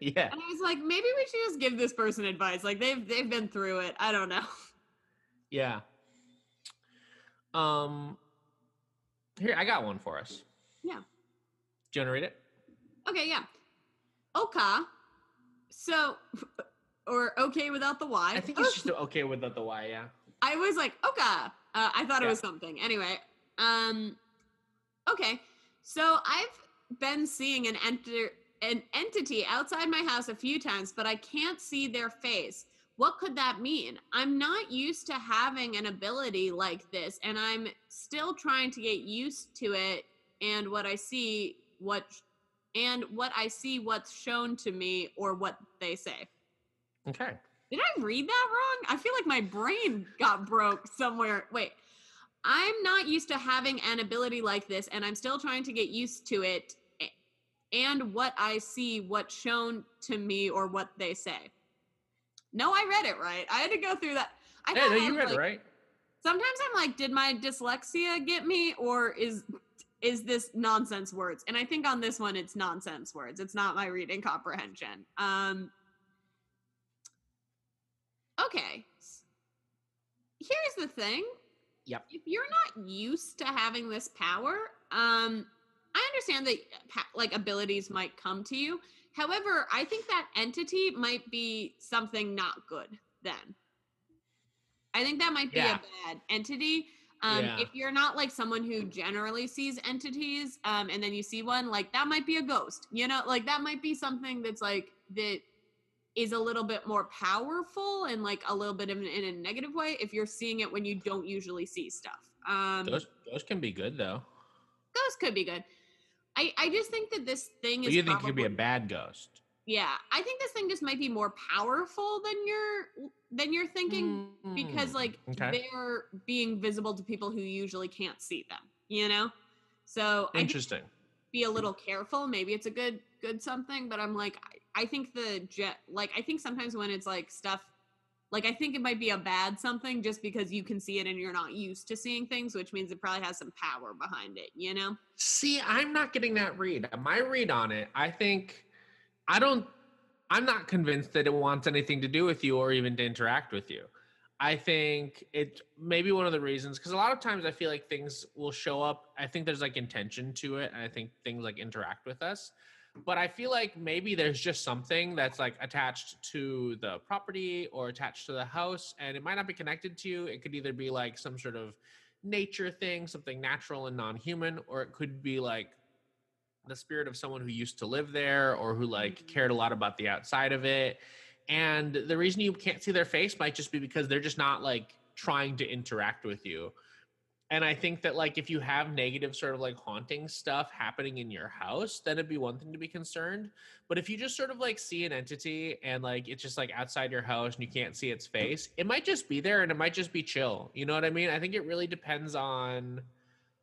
yeah. And I was like, maybe we should just give this person advice. Like they've they've been through it. I don't know. Yeah. Um here, I got one for us. Yeah. Do you want to read it? Okay, yeah. Oka. So or okay without the Y. I think it's just okay with the, Y, yeah. I was like, Oka. Uh, I thought it was something. Anyway, um, okay. So I've been seeing an enter an entity outside my house a few times, but I can't see their face. What could that mean? I'm not used to having an ability like this, and I'm still trying to get used to it. And what I see, what and what I see, what's shown to me, or what they say. Okay. Did I read that wrong? I feel like my brain got broke somewhere. Wait. I'm not used to having an ability like this, and I'm still trying to get used to it and what I see, what's shown to me, or what they say. No, I read it right. I had to go through that. I thought no, you read it right. Sometimes I'm like, did my dyslexia get me, or is is this nonsense words? And I think on this one, it's nonsense words. It's not my reading comprehension. Um, okay. Here's the thing. Yep. If you're not used to having this power, um, I understand that like abilities might come to you. However, I think that entity might be something not good then. I think that might be Yeah. a bad entity. Um, Yeah. If you're not like someone who generally sees entities, um, and then you see one, like that might be a ghost. You know, like that might be something that's like that is a little bit more powerful and like a little bit of, in a negative way. If you're seeing it when you don't usually see stuff, um, Those those can be good though. ghost could be good. I I just think that this thing But is. you think it could be a bad ghost? Yeah, I think this thing just might be more powerful than you're than you're thinking because Mm, like okay. they're being visible to people who usually can't see them you know so i Interesting. be a little careful maybe it's a good good something but i'm like i, I think the jet like i think sometimes when it's like stuff like i think it might be a bad something just because you can see it and you're not used to seeing things which means it probably has some power behind it you know See, I'm not getting that read. My read on it, I think, I don't, I'm not convinced that it wants anything to do with you or even to interact with you. I think it maybe one of the reasons, because a lot of times I feel like things will show up. I think there's like intention to it, and I think things like interact with us. But I feel like maybe there's just something that's like attached to the property or attached to the house, and it might not be connected to you. It could either be like some sort of nature thing, something natural and non-human, or it could be like the spirit of someone who used to live there or who like Mhm. cared a lot about the outside of it. And the reason you can't see their face might just be because they're just not like trying to interact with you. And I think that like if you have negative sort of like haunting stuff happening in your house, then it'd be one thing to be concerned. But if you just sort of like see an entity and like it's just like outside your house and you can't see its face, it might just be there and it might just be chill. You know what I mean? I think it really depends on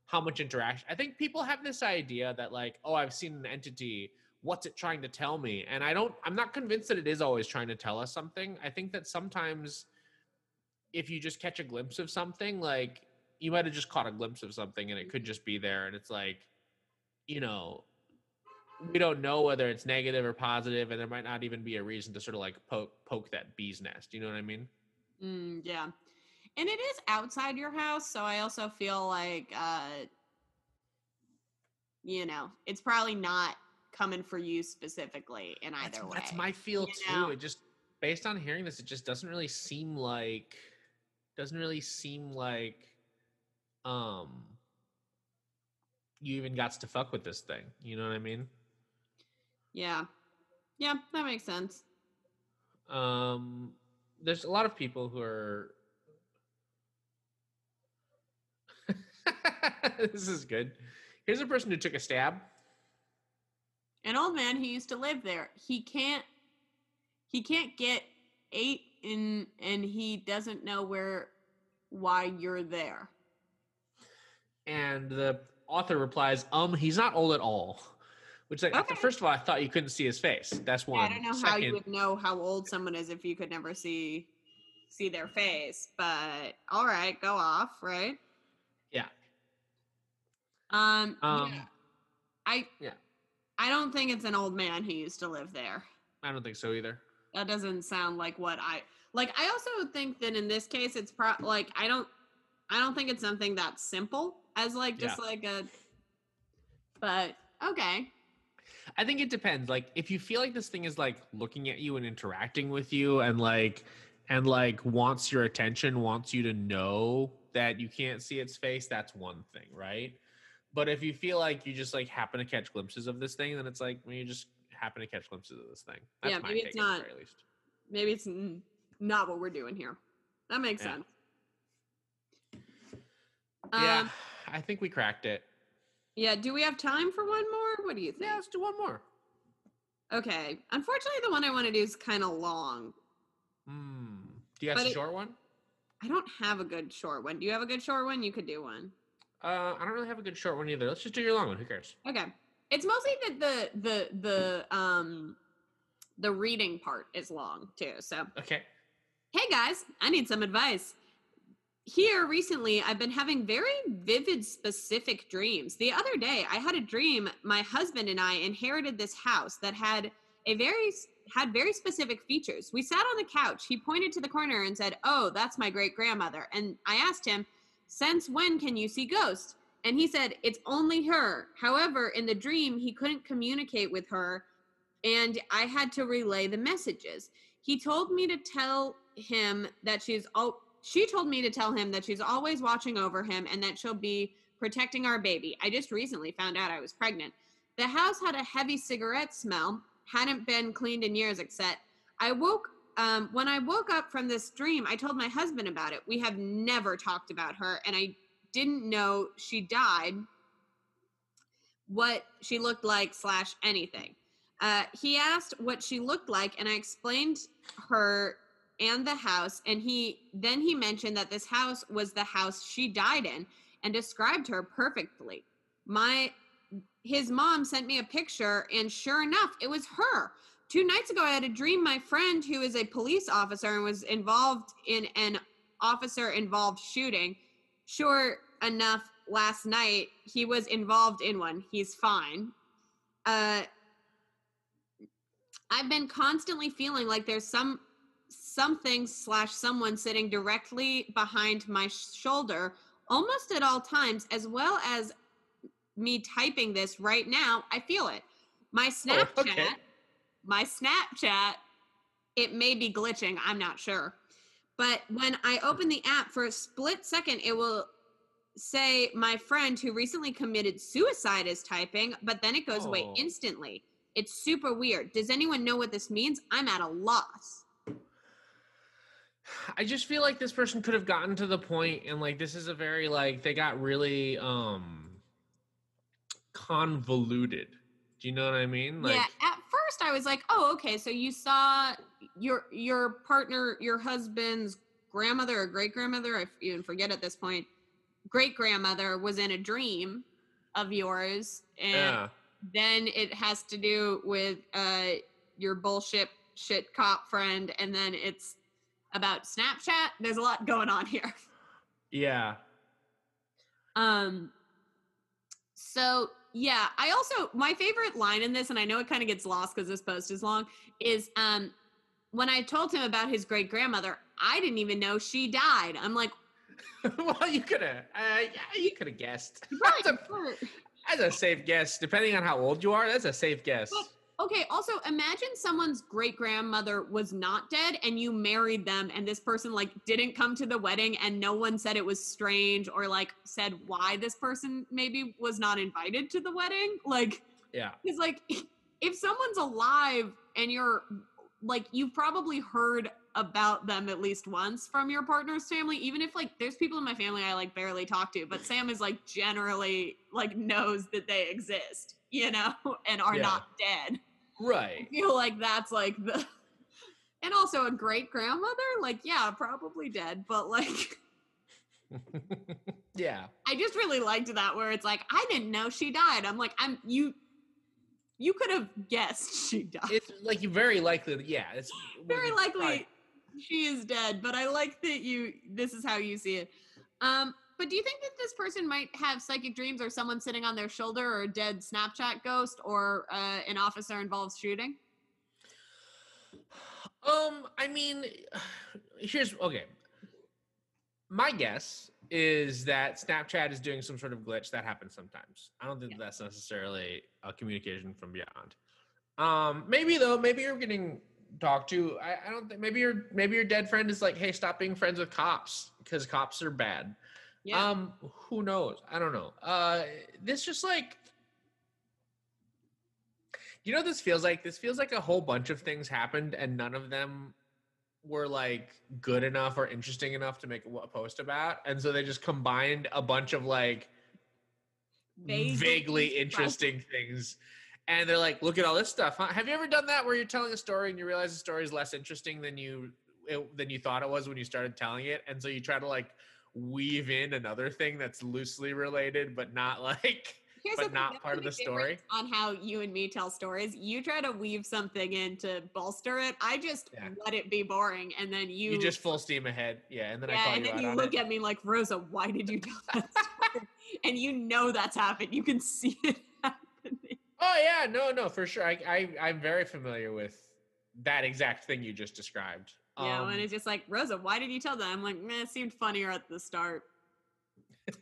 how much interaction. I think people have this idea that like, oh, I've seen an entity. What's it trying to tell me? And I don't. I'm not convinced that it is always trying to tell us something. I think that sometimes, if you just catch a glimpse of something, like you might have just caught a glimpse of something, and it could just be there, and it's like, you know, we don't know whether it's negative or positive, and there might not even be a reason to sort of like poke poke that bee's nest. You know what I mean? Mm, yeah. And it is outside your house, so I also feel like uh you know, it's probably not coming for you specifically in either that's, way. that's my feel too. know? It just based on hearing this, it just doesn't really seem like doesn't really seem like um you even got to fuck with this thing. You know what I mean? Yeah. Yeah, that makes sense. Um there's a lot of people who are this is good. Here's a person who took a stab. An old man who used to live there, he can't he can't get eight in and he doesn't know where why you're there. And the author replies, um, he's not old at all. Which like Okay. first of all, I thought you couldn't see his face. That's one. I don't know how you would know how old someone is if you could never see see their face, but all right, go off, right? Yeah. Um, Um, yeah. I yeah. I don't think it's an old man who used to live there. I don't think so either. That doesn't sound like what I like. I also think that in this case, it's pro like I don't, I don't think it's something that simple as like just like a. But okay, I think it depends. Like if you feel like this thing is like looking at you and interacting with you and like and like wants your attention, wants you to know that you can't see its face, that's one thing, right? But if you feel like you just like happen to catch glimpses of this thing, then it's like when you just happen to catch glimpses of this thing. That's Yeah, maybe it's not- very least. maybe it's not what we're doing here. That makes Yeah. sense. yeah, Um, I think we cracked it. yeah. Do we have time for one more? What do you think? Yeah, let's do one more. Okay. Unfortunately, the one I want to do is kind of long. Hmm. Do you have But a it- short one? I don't have a good short one. Do you have a good short one? You could do one. Uh, I don't really have a good short one either. Let's just do your long one. Who cares? Okay. It's mostly that the the the um the reading part is long too. So Okay. Hey guys, I need some advice. Here recently, I've been having very vivid, specific dreams. The other day, I had a dream my husband and I inherited this house that had a very had very specific features. We sat on the couch. He pointed to the corner and said, "Oh, that's my great grandmother." And I asked him, "Since when can you see ghosts?" And he said, "It's only her." However, in the dream, he couldn't communicate with her, and I had to relay the messages. He told me to tell him that she's all she told me to tell him that she's always watching over him and that she'll be protecting our baby. I just recently found out I was pregnant. The house had a heavy cigarette smell, hadn't been cleaned in years, except I woke um, when I woke up from this dream, I told my husband about it. We have never talked about her, and I didn't know she died, what she looked like, slash anything. Uh, he asked what she looked like, and I explained her and the house. And he then he mentioned that this house was the house she died in, and described her perfectly. My his mom sent me a picture, and sure enough, it was her. Two nights ago, I had a dream. My friend, who is a police officer and was involved in an officer involved shooting, sure enough, last night he was involved in one. He's fine. Uh, I've been constantly feeling like there's some something slash someone sitting directly behind my shoulder almost at all times, as well as me typing this right now. I feel it. My Snapchat, Oh, okay. my Snapchat, it may be glitching. I'm not sure. But when I open the app for a split second, it will say my friend who recently committed suicide is typing, but then it goes away Oh. instantly. It's super weird. Does anyone know what this means? I'm at a loss. I just feel like this person could have gotten to the point and like this is a very like they got really um convoluted. Do you know what I mean? Like yeah, at first I was like, "Oh, okay, so you saw your your partner, your husband's grandmother or great grandmother, I even forget at this point. Great grandmother was in a dream of yours and yeah. then it has to do with uh your bullshit shit cop friend and then it's about Snapchat. There's a lot going on here. Yeah. Um so yeah, I also my favorite line in this, and I know it kind of gets lost because this post is long, is um when I told him about his great grandmother, I didn't even know she died. I'm like, well, you could have uh, yeah, you could have guessed. "You That's a, that's a safe guess. Depending on how old you are, that's a safe guess. But- Okay, also imagine someone's great grandmother was not dead and you married them and this person like didn't come to the wedding and no one said it was strange or like said why this person maybe was not invited to the wedding. Like Yeah. Because like if someone's alive and you're like you've probably heard about them at least once from your partner's family, even if like there's people in my family I like barely talk to, but Sam is like generally like knows that they exist, you know, and are Yeah. not dead. I Right. feel like that's like the and also a great grandmother, like yeah, probably dead, but like yeah. I just really liked that where it's like I didn't know she died. I'm like I'm you you could have guessed she died. It's like you very likely. Yeah. It's Very likely she is dead, but I like that you this is how you see it. Um but do you think that this person might have psychic dreams or someone sitting on their shoulder or a dead Snapchat ghost or uh, an officer involved shooting? Um, I mean, here's okay. My guess is that Snapchat is doing some sort of glitch that happens sometimes. I don't think Yeah. that's necessarily a communication from beyond. Um, maybe though, maybe you're getting talked to. I, I don't think maybe your maybe your dead friend is like, hey, stop being friends with cops because cops are bad. Yeah. Um, who knows? I don't know. Uh, this just like, you know, what this feels like. This feels like a whole bunch of things happened, and none of them were like good enough or interesting enough to make a post about, and so they just combined a bunch of like vaguely, interesting things. And they're like, look at all this stuff. Huh? Have you ever done that where you're telling a story and you realize the story is less interesting than you it, than you thought it was when you started telling it, and so you try to like weave in another thing that's loosely related but not like Here's but not part of the story. On how you and me tell stories, you try to weave something in to bolster it. I just Yeah. let it be boring, and then you, you, just full steam ahead. Yeah, and then I yeah, call and you then you look it. at me like Rosa. Why did you tell that story? and you know that's happened. You can see it happening. Oh yeah, no, no, for sure. I, I I'm very familiar with that exact thing you just described. Yeah, Um, and it's just like Rosa. Why did you tell that? I'm like, meh, it seemed funnier at the start.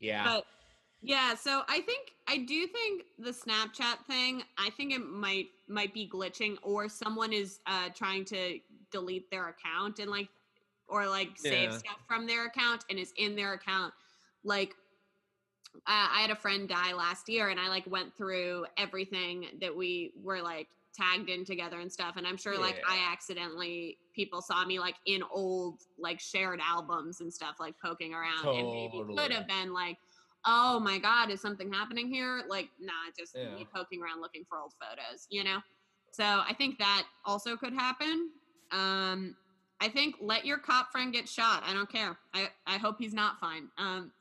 yeah. But yeah, so I think I do think the Snapchat thing, I think it might might be glitching or someone is uh trying to delete their account and like or like save Yeah. stuff from their account and is in their account. Like uh, I had a friend die last year and I like went through everything that we were like tagged in together and stuff and I'm sure like I accidentally people saw me like in old like shared albums and stuff like poking around and maybe could have been like oh my god is something happening here? Like nah just Yeah. me poking around looking for old photos you know? So i think that also could happen. Um i think let your cop friend get shot i don't care i i hope he's not fine. Um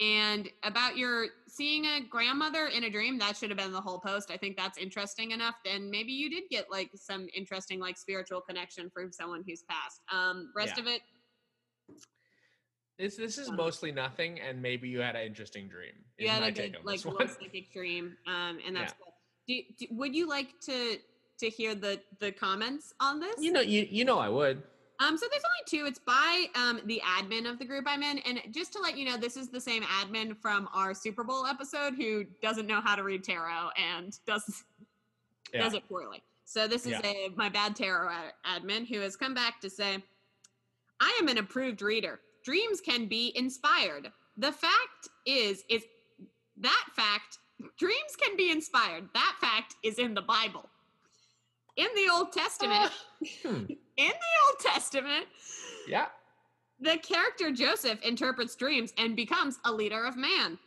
and about your seeing a grandmother in a dream that should have been the whole post i think that's interesting enough then maybe you did get like some interesting like spiritual connection from someone who's passed um rest Yeah. of it This this is Um, mostly nothing, and maybe you had an interesting dream. you had my a take like one. psychic dream um and that's Yeah. cool do, do, would you like to to hear the the comments on this You know, you you know, I would. Um so there's only two. It's by um the admin of the group i'm in. And just to let you know this is the same admin from our super bowl episode who doesn't know how to read tarot and does Yeah. does it poorly. So this is Yeah. a my bad tarot ad- admin who has come back to say i am an approved reader. Dreams can be inspired. The fact is is that fact dreams can be inspired. That fact is in the bible. In the old testament Hmm. In the old testament Yeah. the character joseph interprets dreams and becomes a leader of man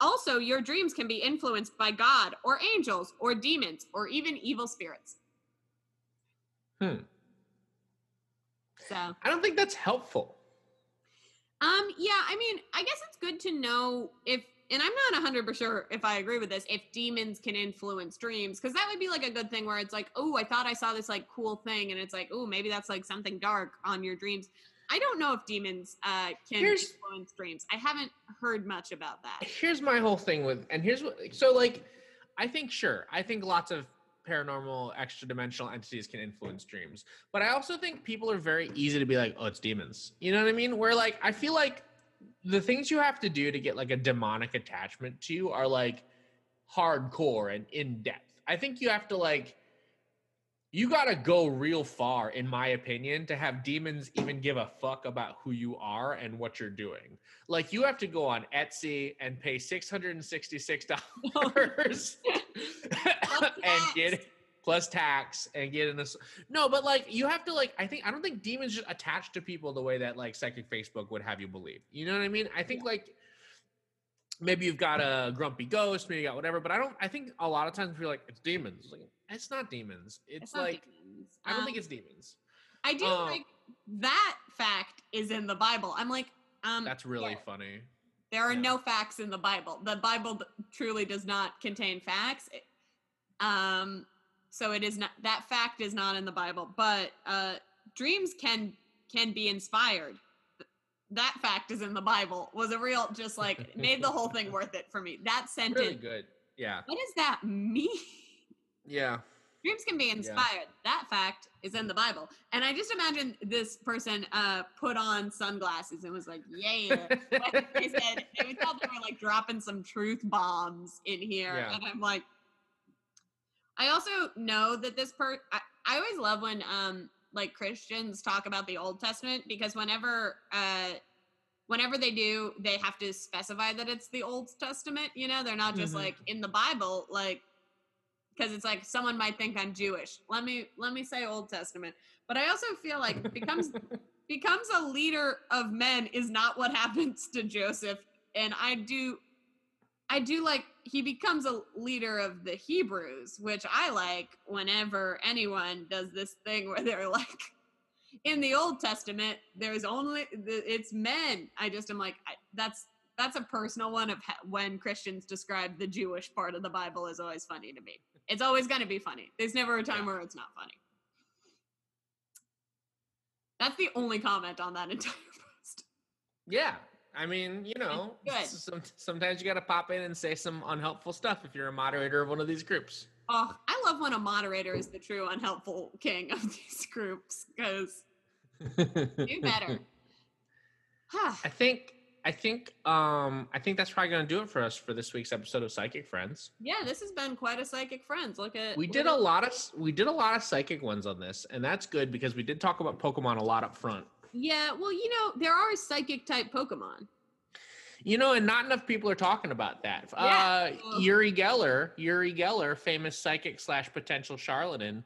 also your dreams can be influenced by god or angels or demons or even evil spirits Hmm. so I don't think that's helpful. Um, yeah, I mean, I guess it's good to know if, and I'm not 100% sure if I agree with this, if demons can influence dreams, because that would be like a good thing where it's like, oh, I thought I saw this like cool thing, and it's like, oh, maybe that's like something dark on your dreams. I don't know if demons uh, can Here's- influence dreams. I haven't heard much about that. here's my whole thing with and here's what so like i think sure i think lots of paranormal extra dimensional entities can influence dreams but i also think people are very easy to be like oh it's demons you know what i mean where like i feel like the things you have to do to get like a demonic attachment to you are like hardcore and in depth i think you have to like you gotta go real far in my opinion to have demons even give a fuck about who you are and what you're doing. Like you have to go on Etsy and pay six hundred and sixty-six dollars and get it plus tax and get in this. No, but like you have to like I think I don't think demons just attach to people the way that like psychic Facebook would have you believe. You know what I mean? I think like maybe you've got a grumpy ghost, maybe you got whatever, but I don't. I think a lot of times we're like it's demons. Like it's not demons. It's, not like demons. I don't Um, think it's demons. I do uh, like that fact is in the Bible. I'm like, um, That's really yeah. funny. There are Yeah. no facts in the Bible. The Bible truly does not contain facts. It- Um, so it is not that fact is not in the Bible, but uh, dreams can can be inspired. That fact is in the Bible. Was a real just like made the whole thing worth it for me. That sentence. Really good. Yeah. What does that mean? Yeah. Dreams can be inspired. That fact is in the Bible. And I just imagine this person uh put on sunglasses and was like, "Yeah." They said they thought they were like dropping some truth bombs in here, Yeah. and I'm like, I also know that this part. I, I always love when um like Christians talk about the Old Testament because whenever uh whenever they do, they have to specify that it's the Old Testament. You know, they're not just Mhm. like in the Bible, like because it's like someone might think I'm Jewish. Let me let me say Old Testament. But I also feel like becomes becomes a leader of men is not what happens to Joseph. And I do I do like he becomes a leader of the Hebrews, which I like whenever anyone does this thing where they're like in the Old Testament, there's only it's men. I just am like I, that's that's a personal one of when Christians describe the Jewish part of the Bible is always funny to me. It's always going to be funny. There's never a time Yeah. where it's not funny. That's the only comment on that entire post. Yeah. I mean, you know, some, sometimes you got to pop in and say some unhelpful stuff if you're a moderator of one of these groups. Oh, I love when a moderator is the true unhelpful king of these groups because do better. Huh. I think I think um I think that's probably gonna do it for us for this week's episode of Psychic Friends. yeah, this has been quite a psychic friends. Look at We did a lot of we did a lot of psychic ones on this, and that's good because we did talk about Pokemon a lot up front. Yeah, well, you know, there are psychic type Pokemon. You know, and not enough people are talking about that. Yeah. Uh, Uri Geller, Uri Geller, famous psychic slash potential charlatan,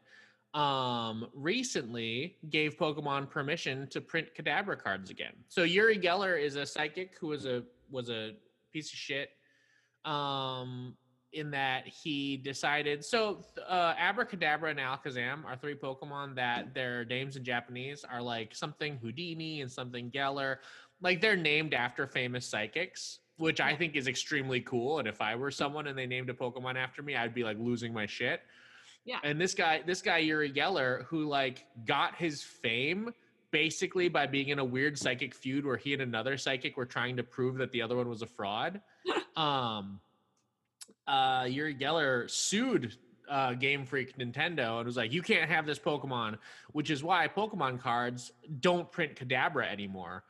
um, recently gave Pokemon permission to print Kadabra cards again. So Uri Geller is a psychic who was a was a piece of shit. Um, in that he decided so uh abra kadabra and alakazam are three pokemon that their names in japanese are like something houdini and something geller. Like they're named after famous psychics which i think is extremely cool and if i were someone and they named a pokemon after me i'd be like losing my shit. Yeah. and this guy this guy uri geller who like got his fame basically by being in a weird psychic feud where he and another psychic were trying to prove that the other one was a fraud um uh uri geller sued uh, Game Freak Nintendo and was like, "You can't have this Pokemon," which is why Pokemon cards don't print Kadabra anymore.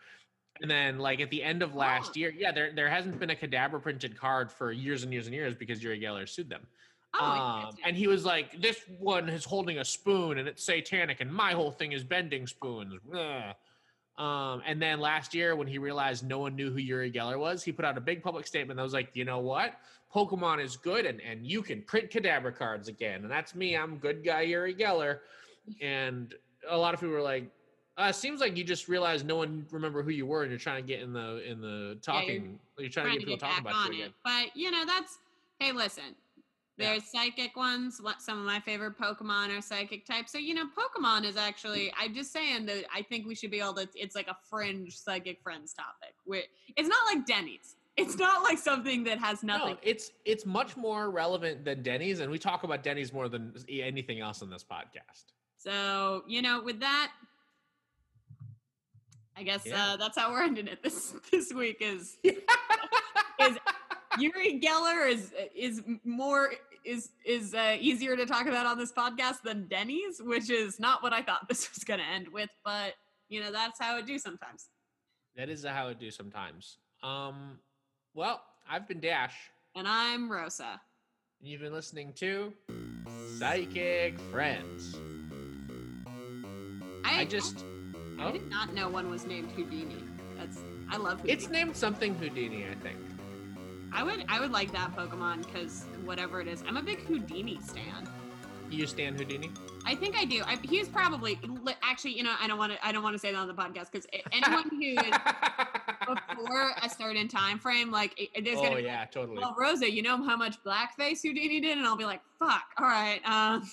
And then, like at the end of last year, yeah, there there hasn't been a Kadabra printed card for years and years and years because Uri Geller sued them. Oh, um, and he was like, "This one is holding a spoon and it's satanic, and my whole thing is bending spoons." Ugh. Um, and then last year, when he realized no one knew who Uri Geller was, he put out a big public statement that was like, "You know what? Pokemon is good, and and you can print Kadabra cards again." And that's me. I'm good guy Uri Geller. And a lot of people were like, uh, "Seems like you just realized no one remember who you were, and you're trying to get in the in the talking. you're, trying, trying to get people talking about you again." But you know, that's hey, listen. Yeah. There's psychic ones. Some of my favorite Pokemon are psychic types. So you know, Pokemon is actually. I'm just saying that I think we should be able to. It's like a fringe psychic friends topic. Where it's not like Denny's. It's not like something that has nothing. No, it's it's much more relevant than Denny's, and we talk about Denny's more than anything else on this podcast. So you know, with that, I guess Yeah. uh, that's how we're ending it this this week. Is Uri Geller is is more is is uh, easier to talk about on this podcast than Denny's, which is not what I thought this was going to end with. But you know, that's how it do sometimes. That is how it do sometimes. Um, well, I've been Dash, And I'm Rosa. and you've been listening to Psychic Friends. I, I just, I oh, did not know one was named Houdini. That's I love Houdini. it's named something Houdini, I think. I would I would like that Pokemon because whatever it is, I'm a big Houdini stan. You stand Houdini? I think I do. I, he's probably actually. You know, I don't want to. I don't want to say that on the podcast because anyone who is before a certain time frame, like it- oh gonna be. yeah, totally. Well, Rosa, you know how much blackface Houdini did, and I'll be like, "Fuck, all right." Um,